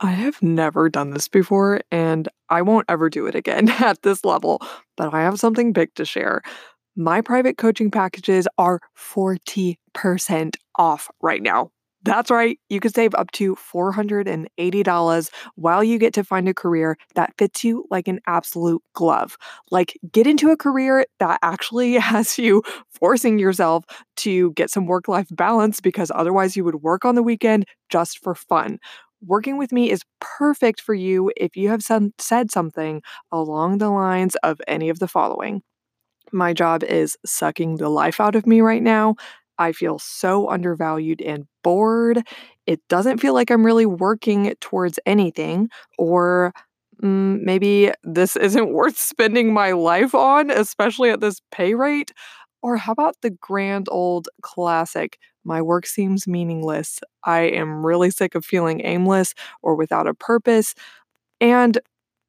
I have never done this before and I won't ever do it again at this level, but I have something big to share. My private coaching packages are 40% off right now. That's right, you can save up to $480 while you get to find a career that fits you like an absolute glove. Like, get into a career that actually has you forcing yourself to get some work life balance because otherwise you would work on the weekend just for fun. Working with me is perfect for you if you have some, said something along the lines of any of the following. My job is sucking the life out of me right now. I feel so undervalued and bored. It doesn't feel like I'm really working towards anything, or mm, maybe this isn't worth spending my life on, especially at this pay rate. Or how about the grand old classic? My work seems meaningless. I am really sick of feeling aimless or without a purpose. And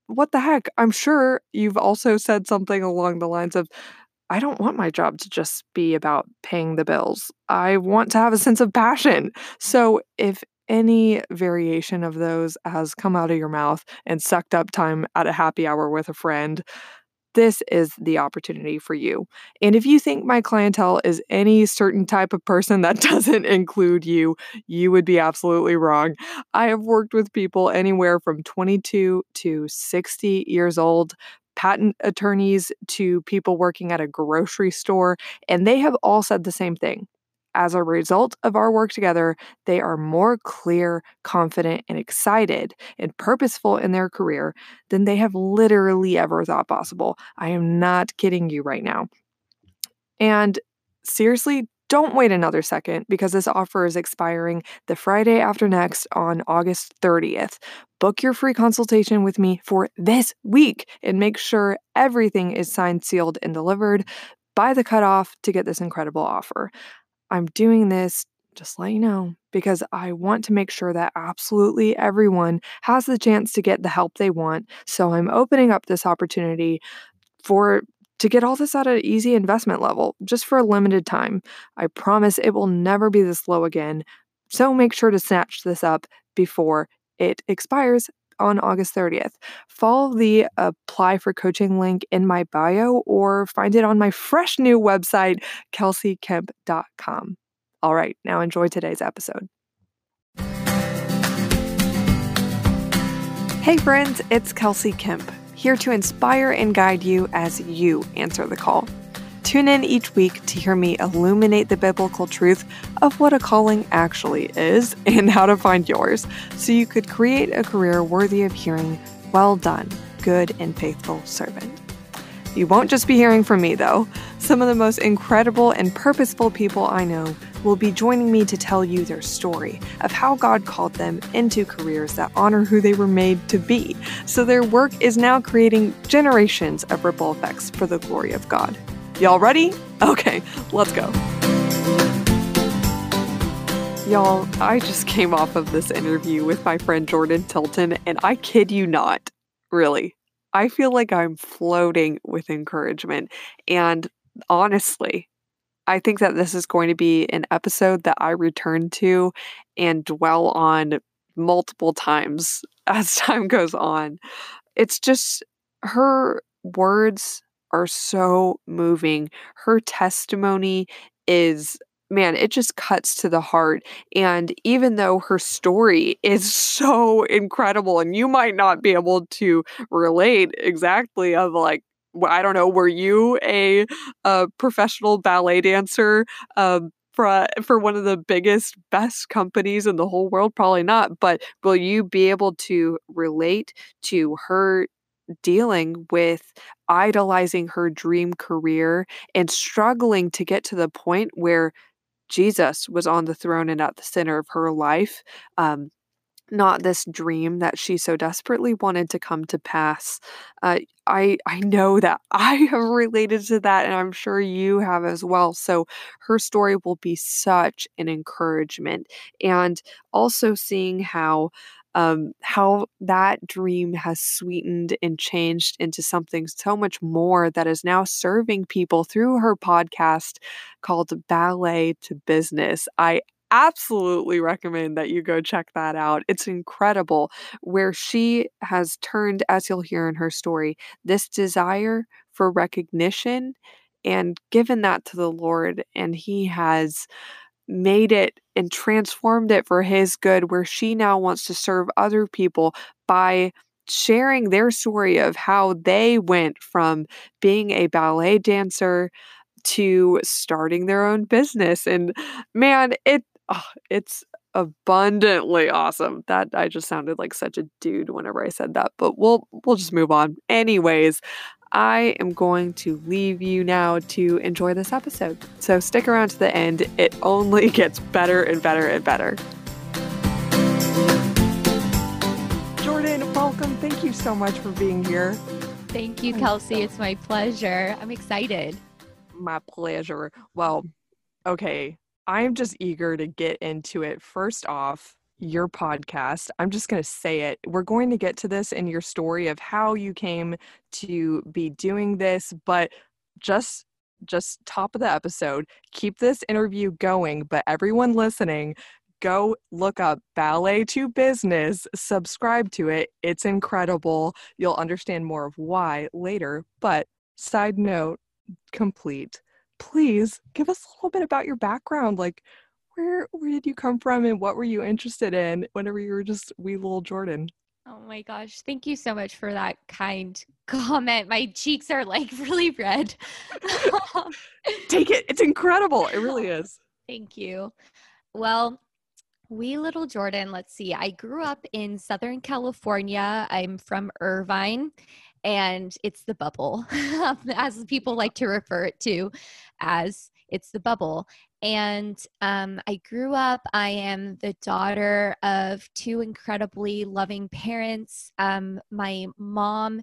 what the heck? I'm sure you've also said something along the lines of, I don't want my job to just be about paying the bills. I want to have a sense of passion. So if any variation of those has come out of your mouth and sucked up time at a happy hour with a friend, this is the opportunity for you. And if you think my clientele is any certain type of person that doesn't include you, you would be absolutely wrong. I have worked with people anywhere from 22 to 60 years old patent attorneys to people working at a grocery store, and they have all said the same thing. As a result of our work together, they are more clear, confident, and excited and purposeful in their career than they have literally ever thought possible. I am not kidding you right now. And seriously, don't wait another second because this offer is expiring the Friday after next on August 30th. Book your free consultation with me for this week and make sure everything is signed, sealed, and delivered by the cutoff to get this incredible offer. I'm doing this, just to let you know, because I want to make sure that absolutely everyone has the chance to get the help they want. So I'm opening up this opportunity for to get all this at an easy investment level just for a limited time. I promise it will never be this low again. So make sure to snatch this up before it expires on August 30th. Follow the apply for coaching link in my bio or find it on my fresh new website, kelseykemp.com. All right, now enjoy today's episode. Hey, friends, it's Kelsey Kemp, here to inspire and guide you as you answer the call. Tune in each week to hear me illuminate the biblical truth of what a calling actually is and how to find yours so you could create a career worthy of hearing, Well done, good and faithful servant. You won't just be hearing from me, though. Some of the most incredible and purposeful people I know will be joining me to tell you their story of how God called them into careers that honor who they were made to be. So their work is now creating generations of ripple effects for the glory of God. Y'all ready? Okay, let's go. Y'all, I just came off of this interview with my friend Jordan Tilton, and I kid you not, really. I feel like I'm floating with encouragement. And honestly, I think that this is going to be an episode that I return to and dwell on multiple times as time goes on. It's just her words are so moving. Her testimony is man, it just cuts to the heart. And even though her story is so incredible, and you might not be able to relate exactly of like, I don't know, were you a, a professional ballet dancer? Um, for, for one of the biggest, best companies in the whole world? Probably not. But will you be able to relate to her dealing with idolizing her dream career and struggling to get to the point where Jesus was on the throne and at the center of her life. Um, not this dream that she so desperately wanted to come to pass. Uh, I I know that I have related to that, and I'm sure you have as well. So her story will be such an encouragement, and also seeing how um, how that dream has sweetened and changed into something so much more that is now serving people through her podcast called Ballet to Business. I absolutely recommend that you go check that out. It's incredible where she has turned, as you'll hear in her story, this desire for recognition and given that to the Lord, and He has made it and transformed it for His good, where she now wants to serve other people by sharing their story of how they went from being a ballet dancer to starting their own business. And man it oh, it's abundantly awesome. That i just sounded like such a dude whenever i said that but we'll we'll just move on. Anyways I am going to leave you now to enjoy this episode. So stick around to the end. It only gets better and better and better. Jordan, welcome. Thank you so much for being here. Thank you, Kelsey. It's my pleasure. I'm excited. My pleasure. Well, okay. I'm just eager to get into it. First off, your podcast. I'm just going to say it. We're going to get to this in your story of how you came to be doing this, but just just top of the episode, keep this interview going, but everyone listening, go look up Ballet to Business, subscribe to it. It's incredible. You'll understand more of why later, but side note complete. Please give us a little bit about your background like where where did you come from and what were you interested in whenever you were just wee little Jordan? Oh my gosh, thank you so much for that kind comment. My cheeks are like really red. Take it. It's incredible. It really is. Thank you. Well, wee little Jordan, let's see. I grew up in Southern California. I'm from Irvine and it's the bubble, as people like to refer it to as it's the bubble. And um, I grew up, I am the daughter of two incredibly loving parents. Um, my mom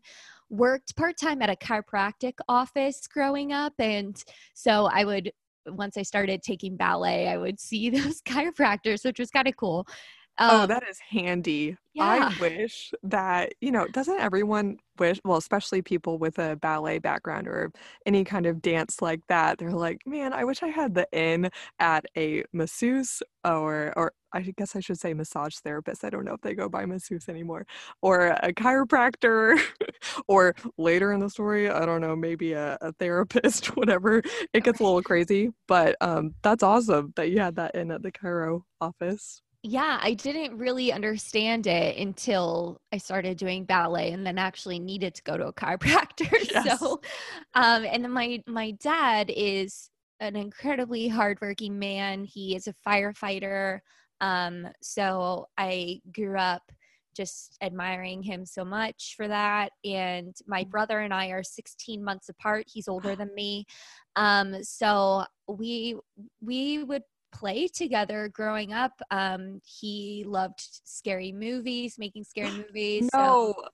worked part time at a chiropractic office growing up. And so I would, once I started taking ballet, I would see those chiropractors, which was kind of cool. Oh, um, oh, that is handy. Yeah. I wish that, you know, doesn't everyone wish, well, especially people with a ballet background or any kind of dance like that, they're like, man, I wish I had the in at a masseuse or, or I guess I should say massage therapist. I don't know if they go by masseuse anymore, or a chiropractor, or later in the story, I don't know, maybe a, a therapist, whatever. It gets a little crazy, but um, that's awesome that you had that in at the chiro office yeah, I didn't really understand it until I started doing ballet and then actually needed to go to a chiropractor. Yes. So, um, and then my my dad is an incredibly hardworking man. He is a firefighter. Um, so I grew up just admiring him so much for that. And my mm. brother and I are 16 months apart. He's older than me. Um, so we we would play together growing up. Um, he loved scary movies, making scary movies. No, so,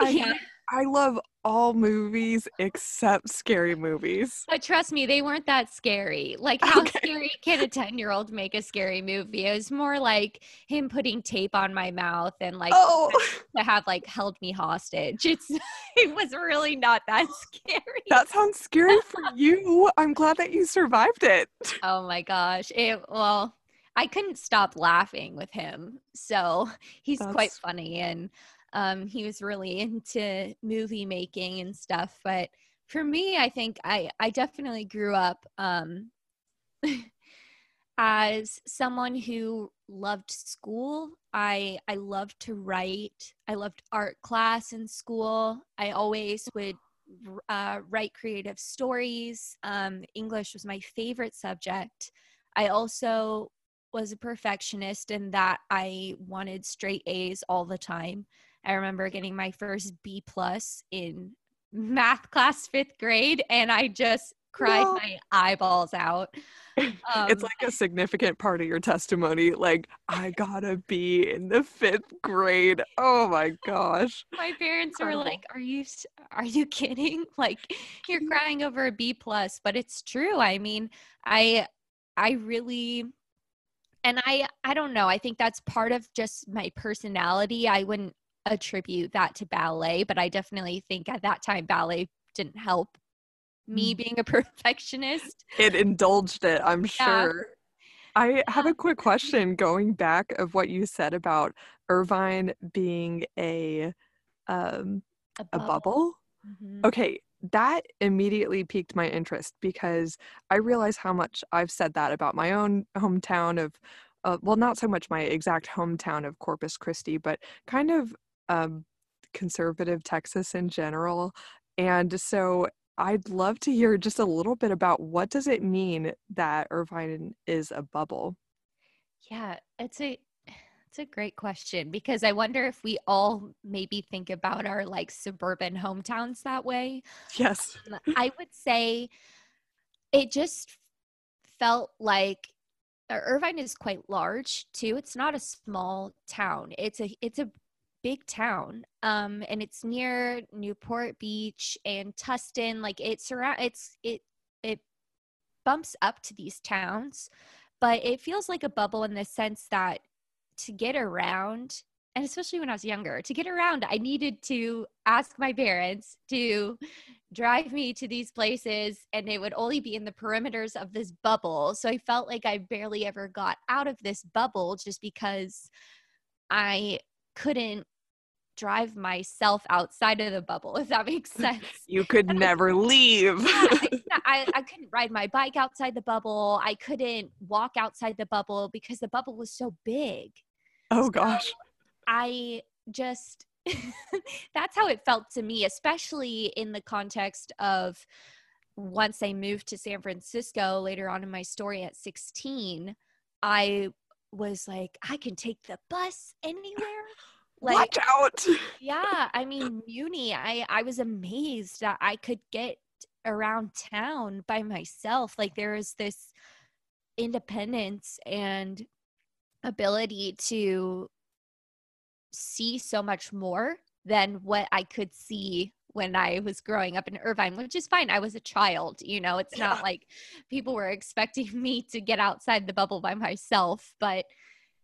I, yeah. I love all movies except scary movies. But trust me, they weren't that scary. Like, how okay. scary can a 10 year old make a scary movie? It was more like him putting tape on my mouth and like oh. to have like held me hostage. It's it was really not that scary. That sounds scary for you. I'm glad that you survived it. Oh my gosh. It well, I couldn't stop laughing with him. So he's That's... quite funny and um, he was really into movie making and stuff. But for me, I think I, I definitely grew up um, as someone who loved school. I, I loved to write. I loved art class in school. I always would uh, write creative stories. Um, English was my favorite subject. I also was a perfectionist in that I wanted straight A's all the time. I remember getting my first B plus in math class fifth grade, and I just cried no. my eyeballs out. Um, it's like a significant part of your testimony. Like, I gotta be in the fifth grade. Oh my gosh. My parents were like, "Are you are you kidding? Like, you're crying over a B plus?" But it's true. I mean, I I really and I I don't know. I think that's part of just my personality. I wouldn't attribute that to ballet, but I definitely think at that time ballet didn't help me mm. being a perfectionist. It indulged it, I'm yeah. sure. I have a quick question going back of what you said about Irvine being a um A a bubble. bubble. Mhm. Okay, that immediately piqued my interest because I realize how much I've said that about my own hometown of uh, well, not so much my exact hometown of Corpus Christi, but kind of um, conservative Texas in general. And so I'd love to hear just a little bit about what does it mean that Irvine is a bubble? Yeah, it's a it's a great question because I wonder if we all maybe think about our like suburban hometowns that way. Yes. Um, I would say it just felt like uh, Irvine is quite large too. It's not a small town. It's a it's a big town. Um and it's near Newport Beach and Tustin. Like it's around it's it it bumps up to these towns, but it feels like a bubble in the sense that to get around and especially when I was younger, to get around, I needed to ask my parents to drive me to these places, and it would only be in the perimeters of this bubble. So I felt like I barely ever got out of this bubble just because I couldn't drive myself outside of the bubble, if that makes sense. You could never leave. Yeah, I, I couldn't ride my bike outside the bubble. I couldn't walk outside the bubble because the bubble was so big. oh gosh. I just that's how it felt to me, especially in the context of once I moved to San Francisco later on in my story at 16, I was like, I can take the bus anywhere. Like, Watch out. yeah, I mean, Muni, I I was amazed that I could get around town by myself. Like there is this independence and ability to see so much more than what I could see when I was growing up in Irvine, which is fine. I was a child, you know, it's not like people were expecting me to get outside the bubble by myself, but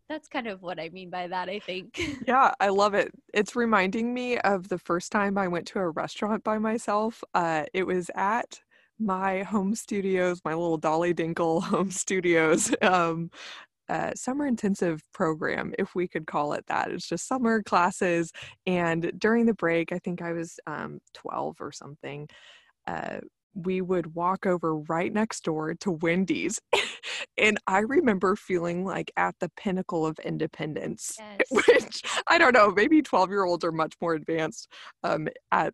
that's kind of what I mean by that, I think. Yeah, I love it. It's reminding me of the first time I went to a restaurant by myself. Uh, it was at my home studios, my little Dolly Dinkle home studios, um, uh, summer intensive program, if we could call it that. It's just summer classes. And during the break, I think I was um, 12 or something. Uh, we would walk over right next door to Wendy's. and I remember feeling like at the pinnacle of independence, Yes. which I don't know, maybe 12 year olds are much more advanced um, at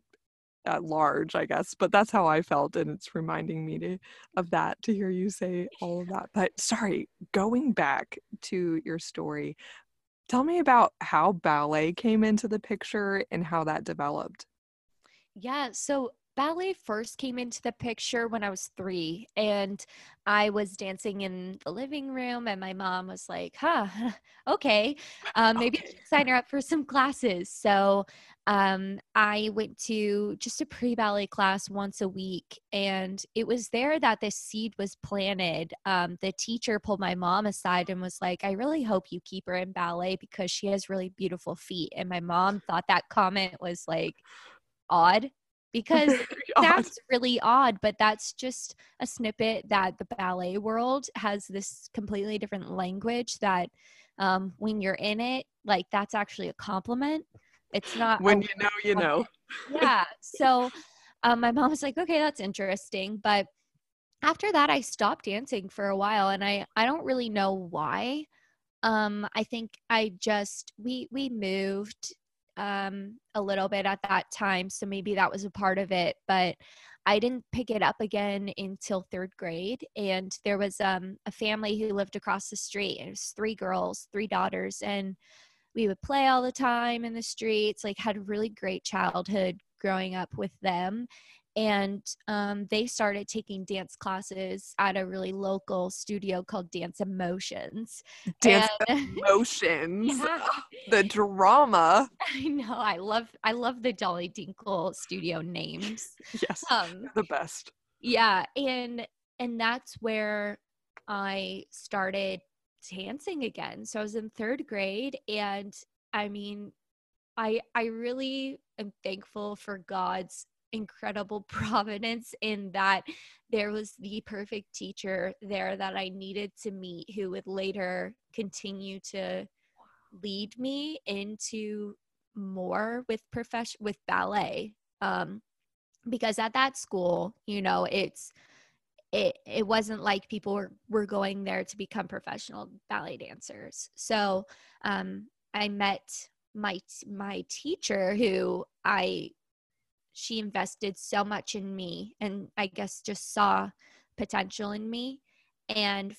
at large, I guess, but that's how I felt, and it's reminding me to of that to hear you say all of that. But sorry, going back to your story, tell me about how ballet came into the picture and how that developed. Yeah, so ballet first came into the picture when I was three, and I was dancing in the living room, and my mom was like, "Huh, okay, um, maybe Okay. sign her up for some classes." So um, I went to just a pre ballet class once a week, and it was there that this seed was planted. Um, the teacher pulled my mom aside and was like, "I really hope you keep her in ballet because she has really beautiful feet." And my mom thought that comment was like odd because Very it odd. sounds really odd, but that's just a snippet that the ballet world has this completely different language that um, when you're in it, like that's actually a compliment. It's not When you know, you know. yeah. So um, my mom was like, okay, that's interesting. But after that, I stopped dancing for a while and I, I don't really know why. Um, I think I just, we, we moved um, a little bit at that time. So maybe that was a part of it, but I didn't pick it up again until third grade. And there was um, a family who lived across the street. It was three girls, three daughters. And we would play all the time in the streets like had a really great childhood growing up with them and um, they started taking dance classes at a really local studio called dance emotions Dance And- emotions. Yeah. The drama. i know i love i love the dolly dinkle studio names Yes. um The best. yeah and and that's where i started dancing again so i was in third grade and i mean i i really am thankful for god's incredible providence in that there was the perfect teacher there that I needed to meet who would later continue to lead me into more with profession with ballet. Um because at that school you know it's it it wasn't like people were, were going there to become professional ballet dancers. So um i met my my teacher who i she invested so much in me and i guess just saw potential in me. And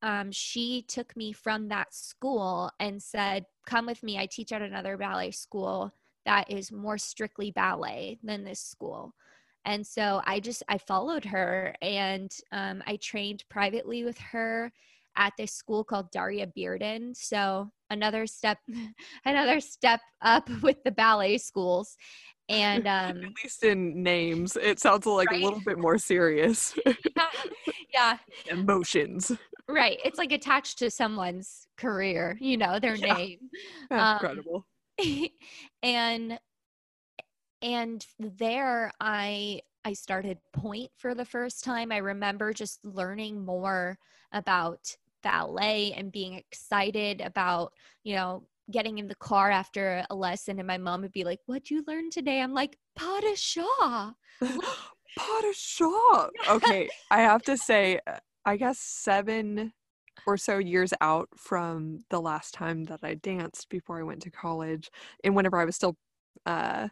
um, she took me from that school and said come with me i teach at another ballet school that is more strictly ballet than this school. And so i just i followed her and um, i trained privately with her at this school called daria bearden. So another step another step up with the ballet schools. And um at least in names. It sounds like right? a little bit more serious. Yeah, yeah. Emotions. Right. It's like attached to someone's career you know their yeah. name. Um, incredible. and and there i i started pointe for the first time. I remember just learning more about ballet and being excited about you know getting in the car after a lesson and my mom would be like what'd you learn today? I'm like chat pas de chat okay i have to say uh, i guess seven or so years out from the last time that i danced before i went to college and whenever i was still uh,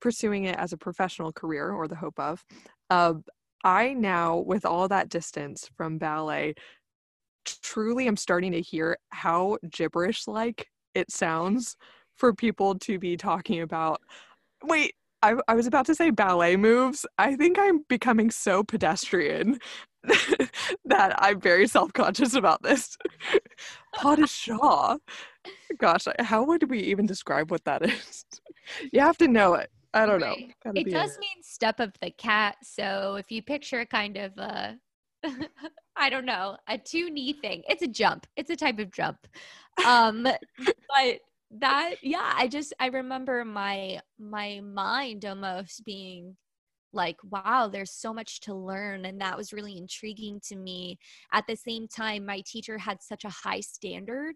pursuing it as a professional career or the hope of uh, i now with all that distance from ballet truly am starting to hear how gibberish like it sounds for people to be talking about. Wait I, I was about to say ballet moves. I think i'm becoming so pedestrian that i'm very self-conscious about this. Pas de chat gosh how would we even describe what that is? You have to know it. I don't right. know it does it. mean step of the cat. So if you picture kind of a I don't know, a two knee thing. It's a jump. It's a type of jump. Um, but that, yeah, I just I remember my my mind almost being like, wow, there's so much to learn, and that was really intriguing to me. At the same time, my teacher had such a high standard,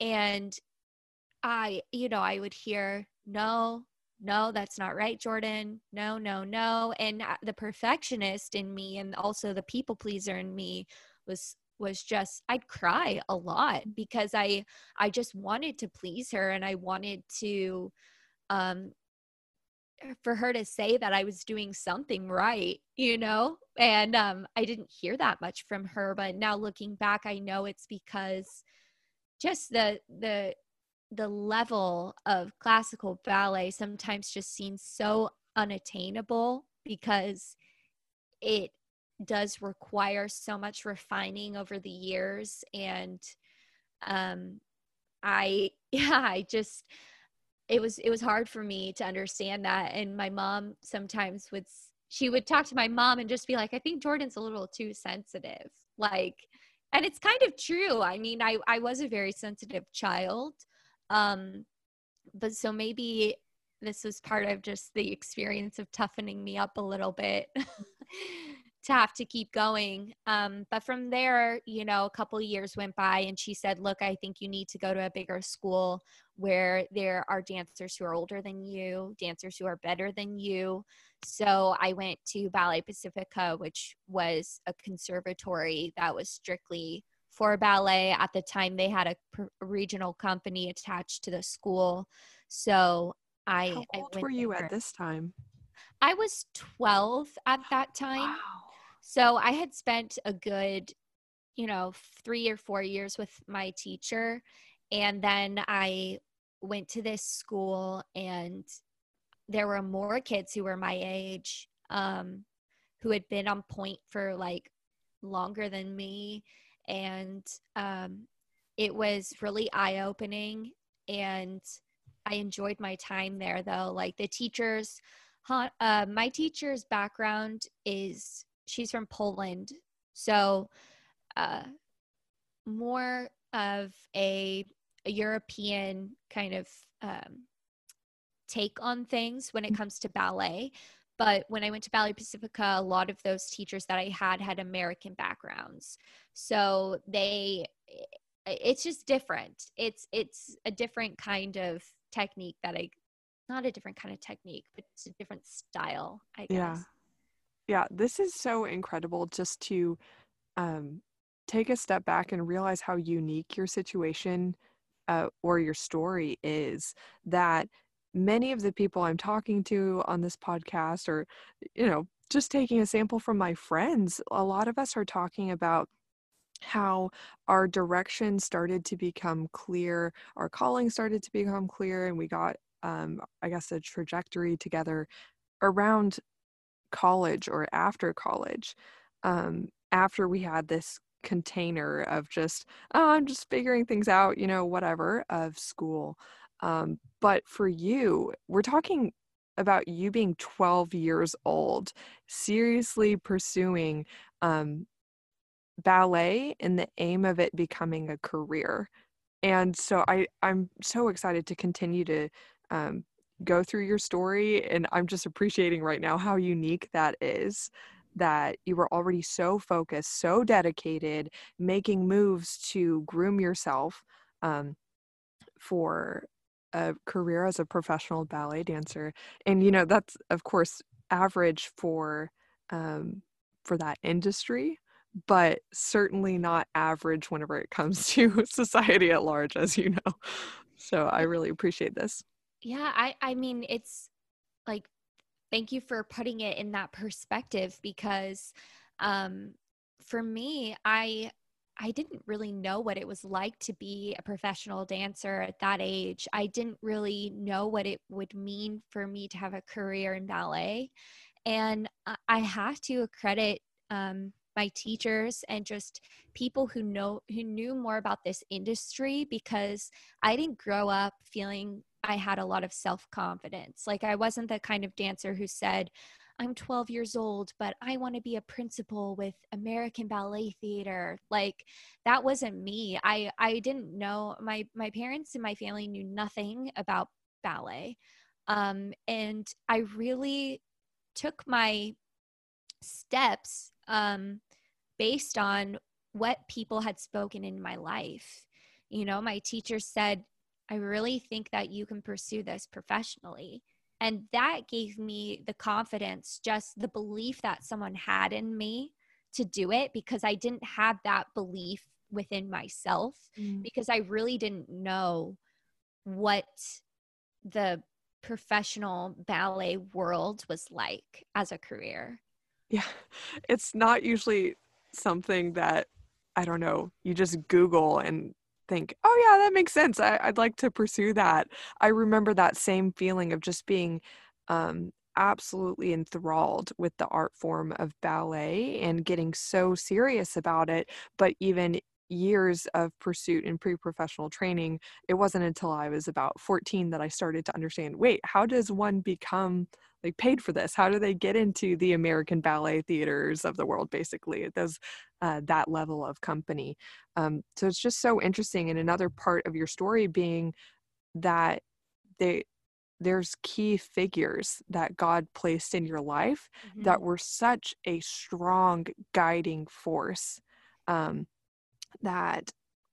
and I, you know, I would hear no, no, that's not right, Jordan. No, no, no. And uh, the perfectionist in me and also the people pleaser in me was was just I'd cry a lot because I I just wanted to please her and I wanted to um for her to say that I was doing something right, you know? And um I didn't hear that much from her, but now looking back I know it's because just the the the level of classical ballet sometimes just seems so unattainable because it does require so much refining over the years. And um i yeah i just it was it was hard for me to understand that. And my mom sometimes would she would talk to my mom and just be like i think jordan's a little too sensitive. Like and it's kind of true. I mean i i was a very sensitive child um, but so maybe this was part of just the experience of toughening me up a little bit to have to keep going. Um, but from there, you know, a couple years went by and she said, Look, I think you need to go to a bigger school where there are dancers who are older than you, dancers who are better than you. So I went to Ballet Pacifica, which was a conservatory that was strictly for ballet. At the time, they had a, a regional company attached to the school. So I. How old I were you there. at this time? I was 12 at that time. Wow. So I had spent a good, you know, three or four years with my teacher. And then I went to this school, and there were more kids who were my age um, who had been on pointe for like longer than me and um, it was really eye opening and I enjoyed my time there though. Like the teachers, uh, my teacher's background is she's from Poland, so uh, more of a, a European kind of um, take on things when it comes to ballet. But when I went to Ballet Pacifica, a lot of those teachers that I had had American backgrounds. So they it's just different. It's it's a different kind of technique that I not a different kind of technique, but it's a different style, I guess. Yeah. Yeah, this is so incredible just to um take a step back and realize how unique your situation uh, or your story is that many of the people I'm talking to on this podcast, or, you know, just taking a sample from my friends, a lot of us are talking about how our direction started to become clear, our calling started to become clear, and we got, um, I guess, a trajectory together around college or after college. Um, after we had this container of just, oh, I'm just figuring things out, you know, whatever, of school. Um, but for you, we're talking about you being 12 years old, seriously pursuing um, ballet and the aim of it becoming a career. And so I, I'm so excited to continue to um, go through your story. And I'm just appreciating right now how unique that is that you were already so focused, so dedicated, making moves to groom yourself um, for a career as a professional ballet dancer. And you know that's of course average for um, for that industry, but certainly not average whenever it comes to society at large, as you know. So I really appreciate this. Yeah, I I mean it's like thank you for putting it in that perspective because um, for me, I I didn't really know what it was like to be a professional dancer at that age. I didn't really know what it would mean for me to have a career in ballet. And I have to credit um, my teachers and just people who know who knew more about this industry because I didn't grow up feeling I had a lot of self confidence. Like, I wasn't the kind of dancer who said, I'm 12 years old, but I want to be a principal with American Ballet Theater. Like that wasn't me. I I didn't know my my parents and my family knew nothing about ballet. Um and I really took my steps um based on what people had spoken in my life. You know, my teacher said I really think that you can pursue this professionally. And that gave me the confidence, just the belief that someone had in me to do it because I didn't have that belief within myself mm. because I really didn't know what the professional ballet world was like as a career. Yeah. It's not usually something that I don't know, you just Google and think, oh, yeah, that makes sense. I, would like to pursue that. I remember that same feeling of just being um, absolutely enthralled with the art form of ballet and getting so serious about it. But even years of pursuit and pre-professional training it wasn't until i was about 14 that i started to understand wait how does one become like paid for this how do they get into the american ballet theaters of the world basically those uh, that level of company um, so it's just so interesting and another part of your story being that they there's key figures that god placed in your life mm-hmm. that were such a strong guiding force um, that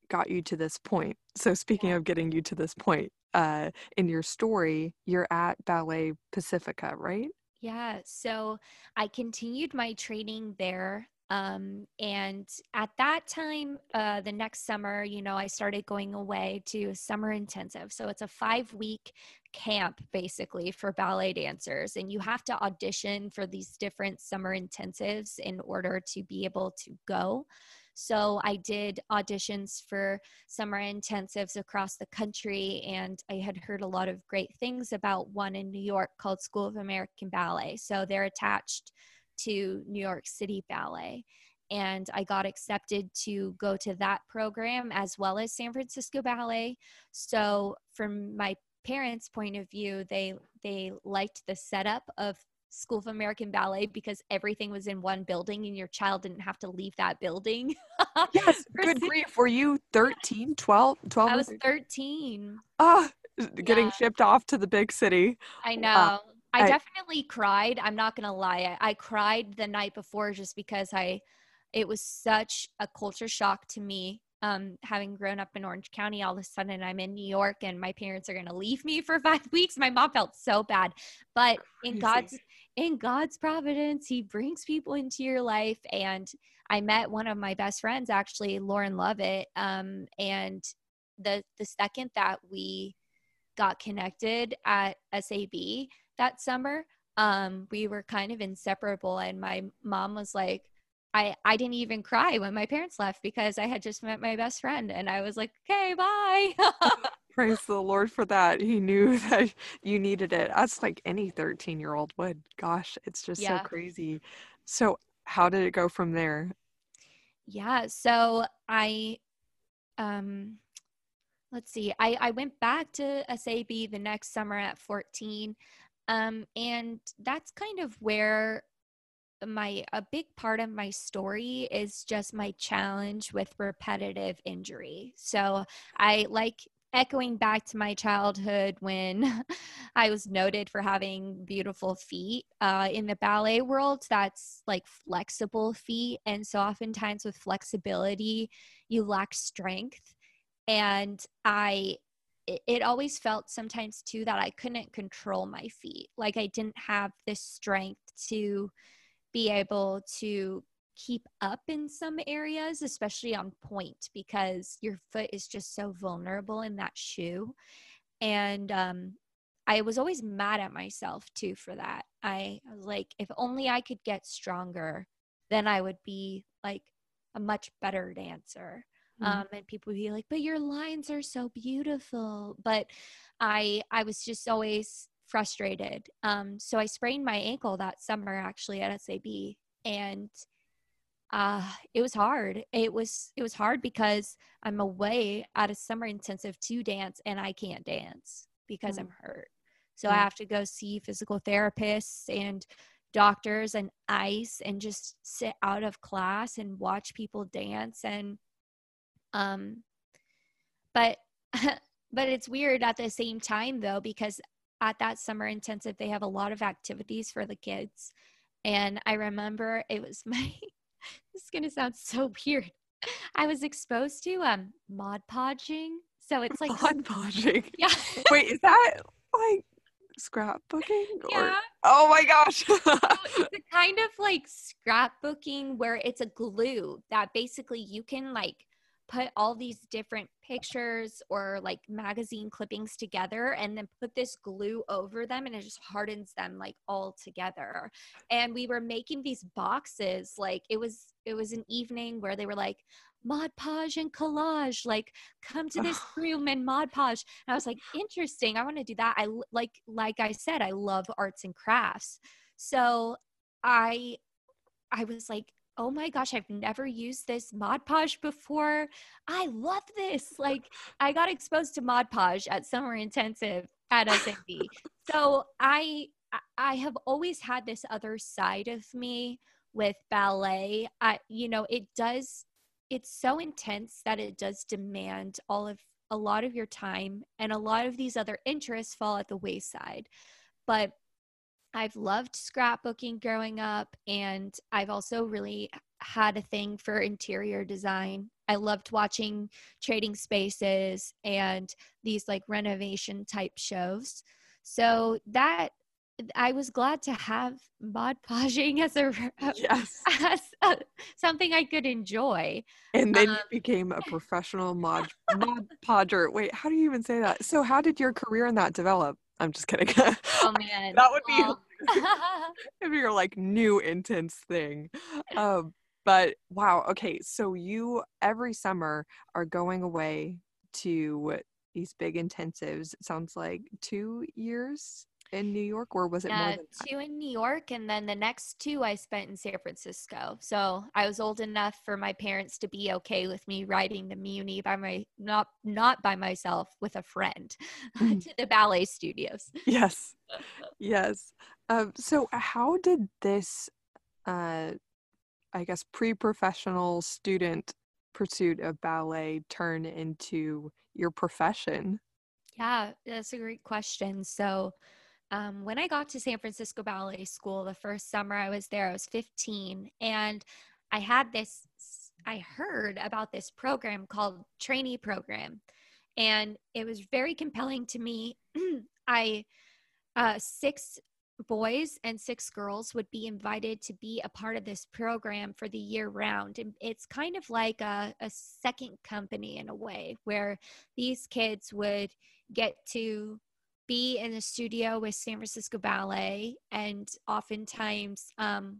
got you to this point so speaking of getting you to this point uh, in your story, you're at Ballet Pacifica, right? Yeah. So I continued my training there. Um, and at that time, uh, the next summer, you know, I started going away to summer intensive. So it's a five week camp basically for ballet dancers. And you have to audition for these different summer intensives in order to be able to go. So I did auditions for summer intensives across the country, and I had heard a lot of great things about one in New York called School of American Ballet. So they're attached to New York City Ballet. And I got accepted to go to that program as well as San Francisco Ballet. So, from my parents' point of view, they they liked the setup of School of American Ballet because everything was in one building and your child didn't have to leave that building. yes, good grief. Were you 13, 12, 12? I was 13. Oh, getting yeah. shipped off to the big city. I know. I, I definitely cried. I'm not gonna lie. I, I cried the night before just because I it was such a culture shock to me um, having grown up in Orange County, all of a sudden I'm in New York and my parents are going to leave me for five weeks. My mom felt so bad, but Crazy. in God's in God's providence, He brings people into your life. And I met one of my best friends, actually, Lauren Lovette. Um, and the the second that we got connected at SAB that summer, um, we were kind of inseparable. And my mom was like, I, I didn't even cry when my parents left because I had just met my best friend and I was like, okay, bye. Praise the Lord for that. He knew that you needed it. That's like any 13 year old would. Gosh, it's just yeah. so crazy. So, how did it go from there? Yeah. So, I, um, let's see, I, I went back to SAB the next summer at 14. Um, and that's kind of where my a big part of my story is just my challenge with repetitive injury. So I like echoing back to my childhood when I was noted for having beautiful feet. Uh, in the ballet world, that's like flexible feet. And so oftentimes with flexibility, you lack strength. And I, it always felt sometimes too that I couldn't control my feet. Like I didn't have the strength to be able to keep up in some areas, especially on pointe, because your foot is just so vulnerable in that shoe. And um, I was always mad at myself too for that. I was like, if only I could get stronger, then I would be like a much better dancer. Mm-hmm. Um, and people would be like, but your lines are so beautiful. But I, I was just always frustrated. Um, so I sprained my ankle that summer actually at SAB, and uh, it was hard. It was it was hard because I'm away at a summer intensive to dance, and I can't dance because mm. I'm hurt. So mm. I have to go see physical therapists and doctors and ice and just sit out of class and watch people dance and um but but it's weird at the same time though because at that summer intensive, they have a lot of activities for the kids. And I remember it was my, this is going to sound so weird. I was exposed to um Mod Podging. So it's like Mod Podging. Yeah. Wait, is that like scrapbooking? Or... Yeah. Oh my gosh. so it's a kind of like scrapbooking where it's a glue that basically you can like put all these different pictures or like magazine clippings together and then put this glue over them and it just hardens them like all together. And we were making these boxes like it was it was an evening where they were like mod podge and collage like come to this room and mod podge. And i was like interesting i want to do that. I like like i said i love arts and crafts. So i i was like oh my gosh, I've never used this Mod Podge before. I love this. Like, I got exposed to Mod Podge at summer intensive at SAB. so I I have always had this other side of me with ballet. I you know, it does it's so intense that it does demand all of a lot of your time and a lot of these other interests fall at the wayside. But I've loved scrapbooking growing up, and I've also really had a thing for interior design. I loved watching Trading Spaces and these like renovation type shows. So that I was glad to have mod podging as a yes as a, something I could enjoy. And then um, you became a professional mod mod podger. Wait, how do you even say that? So how did your career in that develop? I'm just kidding. Oh man, that would be if you're like new intense thing. Um, but wow, okay, so you every summer are going away to these big intensives. It sounds like two years in New York, or was it more than two in New York, and then the next two I spent in San Francisco. So I was old enough for my parents to be okay with me riding the Muni by my not not by myself with a friend mm. to the ballet studios. Yes, yes. Um, so how did this, uh, I guess, pre-professional student pursuit of ballet turn into your profession? Yeah, that's a great question. So um, when I got to San Francisco Ballet School, the first summer I was there, I was 15, and I had this. I heard about this program called Trainee Program, and it was very compelling to me. I uh, six boys and six girls would be invited to be a part of this program for the year round. And it's kind of like a, a second company in a way, where these kids would get to be in the studio with San Francisco Ballet and oftentimes um,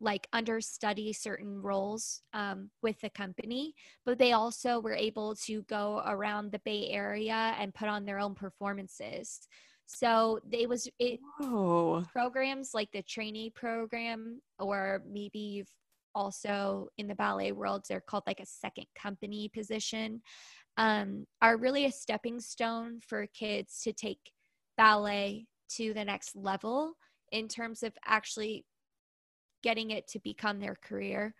like understudy certain roles um, with the company, but they also were able to go around the Bay Area and put on their own performances. So they was it Whoa. programs like the trainee program, or maybe you've also in the ballet world, they're called like a second company position, um, are really a stepping stone for kids to take ballet to the next level in terms of actually getting it to become their career.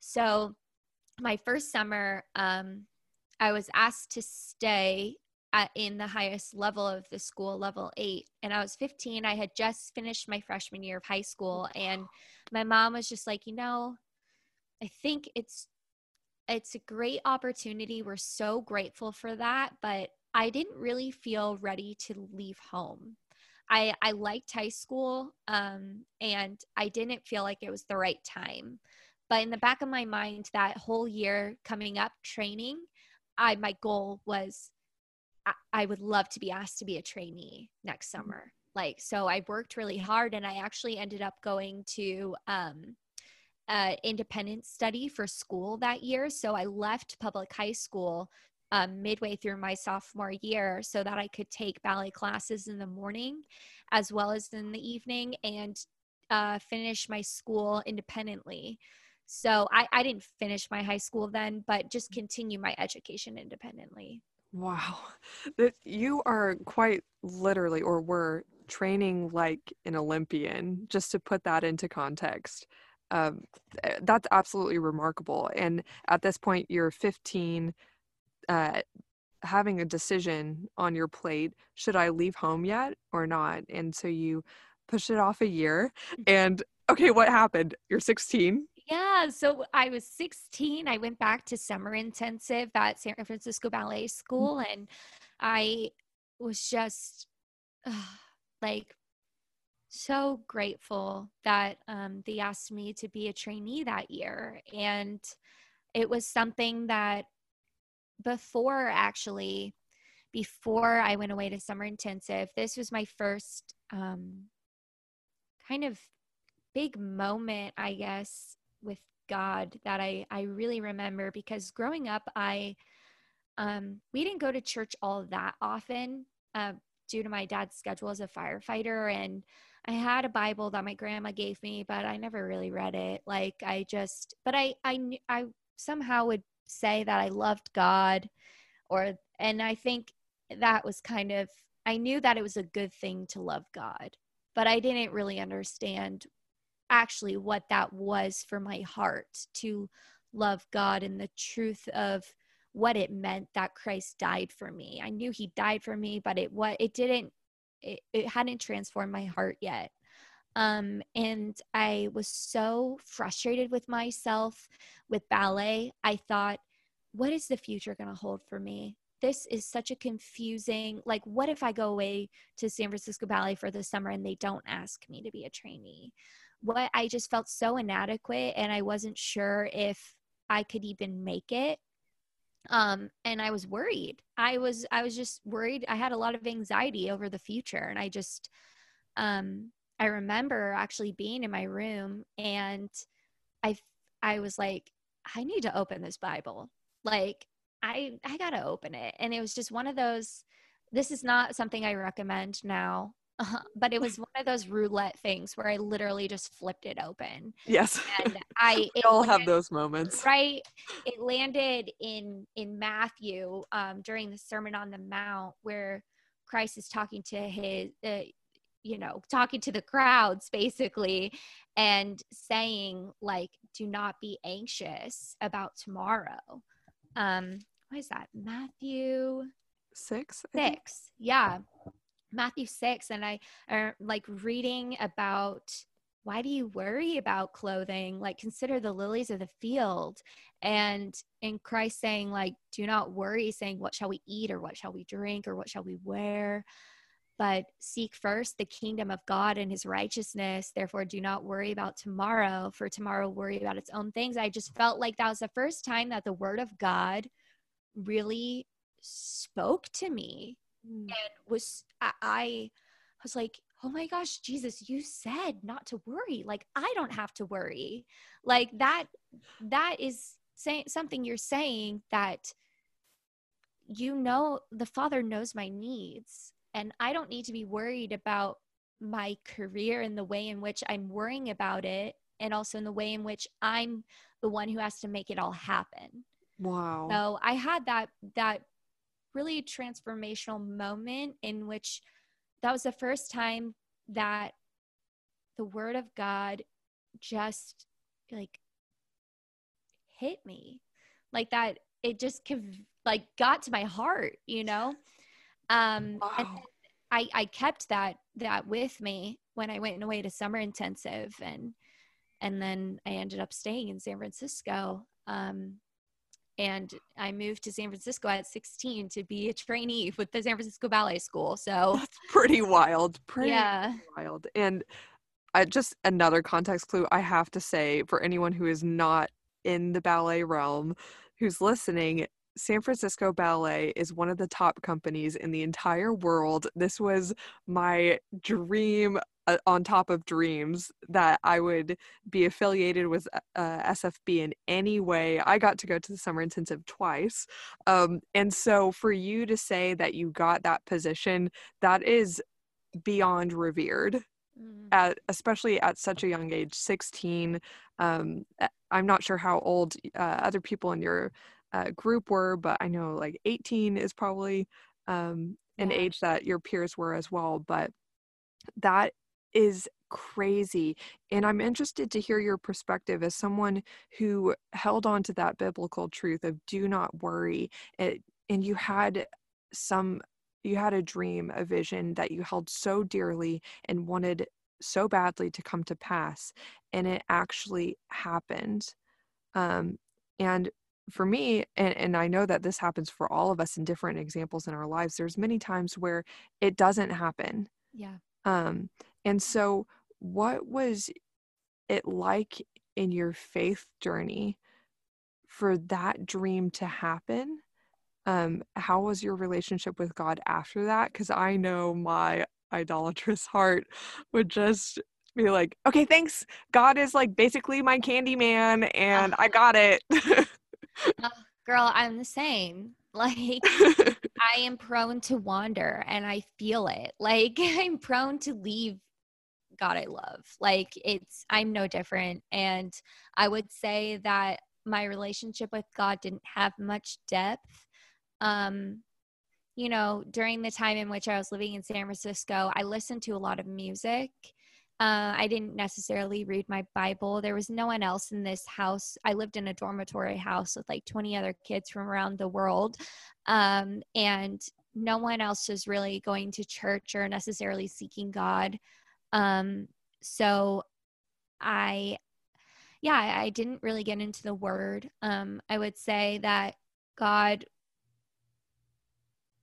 So my first summer, um, I was asked to stay at, in the highest level of the school, level eight. And I was 15. I had just finished my freshman year of high school. And my mom was just like, you know, I think it's it's a great opportunity. We're so grateful for that, but I didn't really feel ready to leave home. I I liked high school um, and I didn't feel like it was the right time. But in the back of my mind that whole year coming up training, I my goal was I, would love to be asked to be a trainee next mm-hmm. summer. Like, so I worked really hard and I actually ended up going to um, uh, independent study for school that year. So I left public high school um, midway through my sophomore year so that I could take ballet classes in the morning as well as in the evening and uh, finish my school independently. So I, I didn't finish my high school then, but just continue my education independently. Wow. That you are quite literally or were training like an Olympian, just to put that into context. Um, eh, that's absolutely remarkable. And at this point, you're 15, uh, having a decision on your plate should I leave home yet or not? And so you push it off a year. Mm-hmm. And okay, what happened? You're 16. Yeah. So I was 16. I went back to summer intensive at San Francisco Ballet mm. School, and I was just uh, like so grateful that um, they asked me to be a trainee that year. And it was something that before actually, before I went away to summer intensive, this was my first um, kind of big moment, I guess, with God that I I really remember because growing up I um we didn't go to church all that often uh, due to my dad's schedule as a firefighter and I had a Bible that my grandma gave me but I never really read it like I just but I I I somehow would say that I loved God or and I think that was kind of I knew that it was a good thing to love God but I didn't really understand actually what that was for my heart to love God and the truth of what it meant that Christ died for me. I knew he died for me, but it what it didn't it, it hadn't transformed my heart yet. Um, and I was so frustrated with myself with ballet. I thought, what is the future going to hold for me? This is such a confusing, like, what if I go away to San Francisco Ballet for the summer and they don't ask me to be a trainee? what I just felt so inadequate and I wasn't sure if I could even make it. Um, and I was worried. I was I was just worried. I had a lot of anxiety over the future and I just um I remember actually being in my room and I I was like I need to open this Bible. Like I I got to open it. And it was just one of those this is not something I recommend now uh, but it was one of those roulette things where I literally just flipped it open. Yes. And I we all landed, have those moments. Right. It landed in in Matthew um, during the Sermon on the Mount where Christ is talking to his uh, you know, talking to the crowds basically and saying like do not be anxious about tomorrow. Um what is that? Matthew 6? 6. Yeah Matthew 6 and I are like reading about why do you worry about clothing? Like consider the lilies of the field. And in Christ saying, like, do not worry, saying, What shall we eat or what shall we drink or what shall we wear? But seek first the kingdom of God and his righteousness. Therefore, do not worry about tomorrow, for tomorrow worry about its own things. I just felt like that was the first time that the word of God really spoke to me mm. and was I, I was like oh my gosh jesus you said not to worry. Like i don't have to worry. Like that that is saying something you're saying that you know the father knows my needs and i don't need to be worried about my career and the way in which i'm worrying about it and also in the way in which i'm the one who has to make it all happen. Wow. So i had that that really transformational moment in which that was the first time that the word of God just like hit me like that it just like got to my heart you know um wow. and i i kept that that with me when i went away to summer intensive and and then i ended up staying in san francisco um and I moved to San Francisco at 16 to be a trainee with the San Francisco Ballet School. So that's pretty wild. Pretty yeah. wild. And uh, just another context clue I have to say for anyone who is not in the ballet realm who's listening, San Francisco Ballet is one of the top companies in the entire world. This was my dream uh, on top of dreams that I would be affiliated with uh, SFB in any way. I got to go to the summer intensive twice. Um, and so for you to say that you got that position, that is beyond revered. Mm. At, especially at such a young age 16 um, i'm not sure how old uh, other people in your uh, group were but i know like 18 is probably um, an yeah. age that your peers were as well but that is crazy. And I'm interested to hear your perspective as someone who held on to that biblical truth of do not worry. It, and you had some, you had a dream, a vision that you held so dearly and wanted so badly to come to pass. And it actually happened. Um, and for me and, and i know that this happens for all of us in different examples in our lives there's many times where it doesn't happen yeah um and so, what was it like in your faith journey for that dream to happen? Um, how was your relationship with God after that? Because I know my idolatrous heart would just be like, okay, thanks. God is like basically my candy man, and I got it. uh, girl, I'm the same. Like, I am prone to wander and I feel it. Like, I'm prone to leave God I love. Like it's, I'm no different. And I would say that my relationship with God didn't have much depth. Um, you know, during the time in which I was living in San Francisco, I listened to a lot of music. Uh, I didn't necessarily read my Bible. There was no one else in this house. I lived in a dormitory house with like 20 other kids from around the world. Um, and no one else was really going to church or necessarily seeking God. Um, so I, yeah, I didn't really get into the word. Um, I would say that God,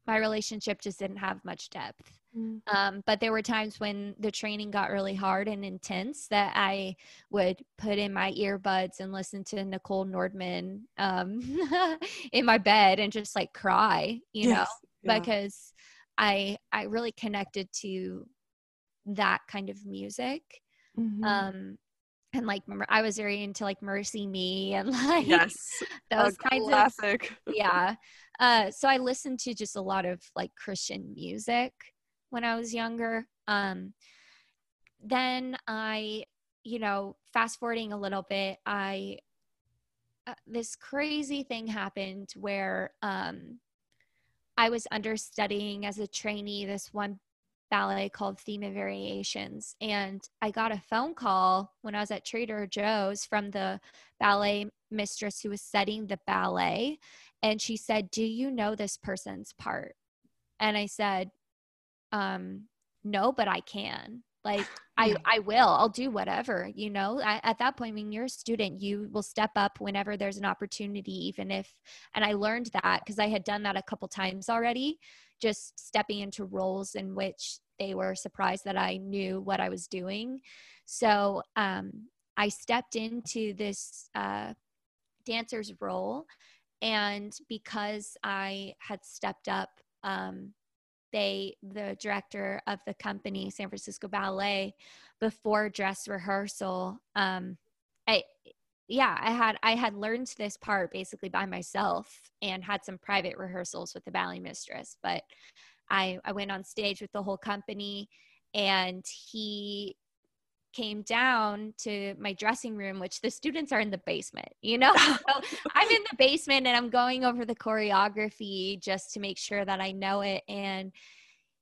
my relationship just didn't have much depth. Mm. Um, but there were times when the training got really hard and intense that I would put in my earbuds and listen to Nichole Nordeman um, in my bed and just like cry, you yes. know, yeah. because I I really connected to that kind of music. Mm-hmm. Um, and like I was very into like MercyMe and like yes, those kinds classic. of yeah. Uh, so I listened to just a lot of like Christian music when I was younger. Um, then I, you know, fast forwarding a little bit, I uh, this crazy thing happened where um, I was understudying as a trainee this one ballet called Theme and Variations. And I got a phone call when I was at Trader Joe's from the ballet mistress who was setting the ballet. And she said, Do you know this person's part? And I said, um no but i can like I, I will i'll do whatever you know I, at that point when you're a student you will step up whenever there's an opportunity even if and i learned that because i had done that a couple times already just stepping into roles in which they were surprised that i knew what i was doing. So um, i stepped into this uh, dancer's role and because i had stepped up um, they the director of the company san francisco ballet before dress rehearsal um i yeah i had i had learned this part basically by myself and had some private rehearsals with the ballet mistress but i i went on stage with the whole company and he came down to my dressing room, which the students are in the basement, you know? so I'm in the basement and I'm going over the choreography just to make sure that I know it. And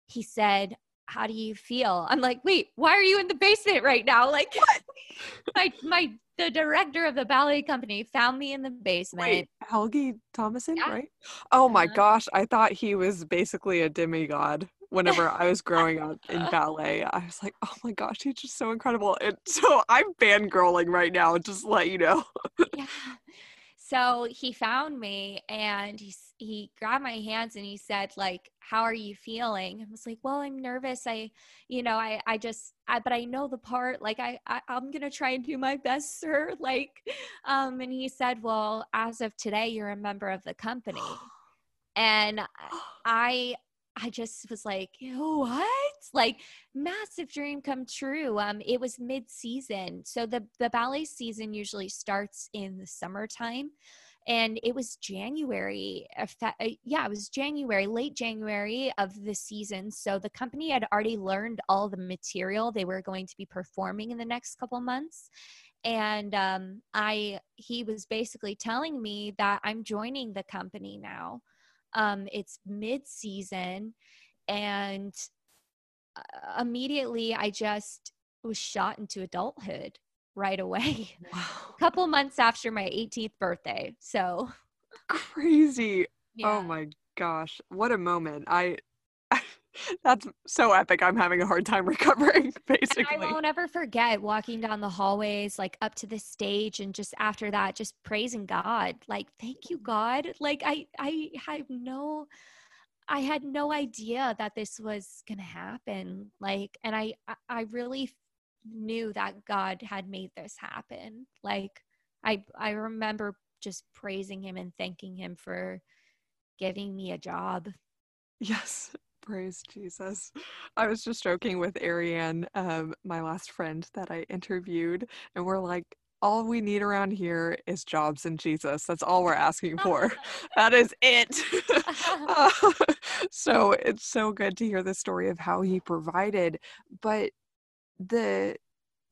he said, How do you feel? I'm like, Wait, why are you in the basement right now? Like, my, my, the director of the ballet company found me in the basement. Wait, Helgi Tomasson, yeah. right? Oh my uh-huh. gosh, I thought he was basically a demigod whenever I was growing up in ballet. I was like, oh my gosh, he's just so incredible. And so I'm fangirling right now, just let you know. yeah. So he found me and he, he grabbed my hands and he said like, how are you feeling? I was like, well, I'm nervous. I, you know, I, I just, I, but I know the part, like I, I I'm going to try and do my best, sir. Like, um, and he said, well, as of today, you're a member of the company. and I, I just was like, what? Like massive dream come true. Um, it was mid season. So the, the ballet season usually starts in the summertime and it was January. Uh, yeah, it was January, late January of the season. So the company had already learned all the material they were going to be performing in the next couple months. And um, I, he was basically telling me that I'm joining the company now. Um, it's mid season, and uh, immediately I just was shot into adulthood right away. Wow. A couple months after my 18th birthday. So crazy. Oh yeah. Oh my gosh. What a moment. I that's so epic. I'm having a hard time recovering, basically. And I won't ever forget walking down the hallways, like up to the stage, and just after that, just praising God. Like, thank you, God. Like, I, I have no, I had no idea that this was gonna happen. Like, and I, I really knew that God had made this happen. Like, I, I remember just praising Him and thanking Him for giving me a job. Yes, Praise Jesus. I was just joking with Ariane, um, my last friend that I interviewed, and we're like, all we need around here is jobs and Jesus. That's all we're asking for. that is it. uh, so it's so good to hear the story of how he provided. But the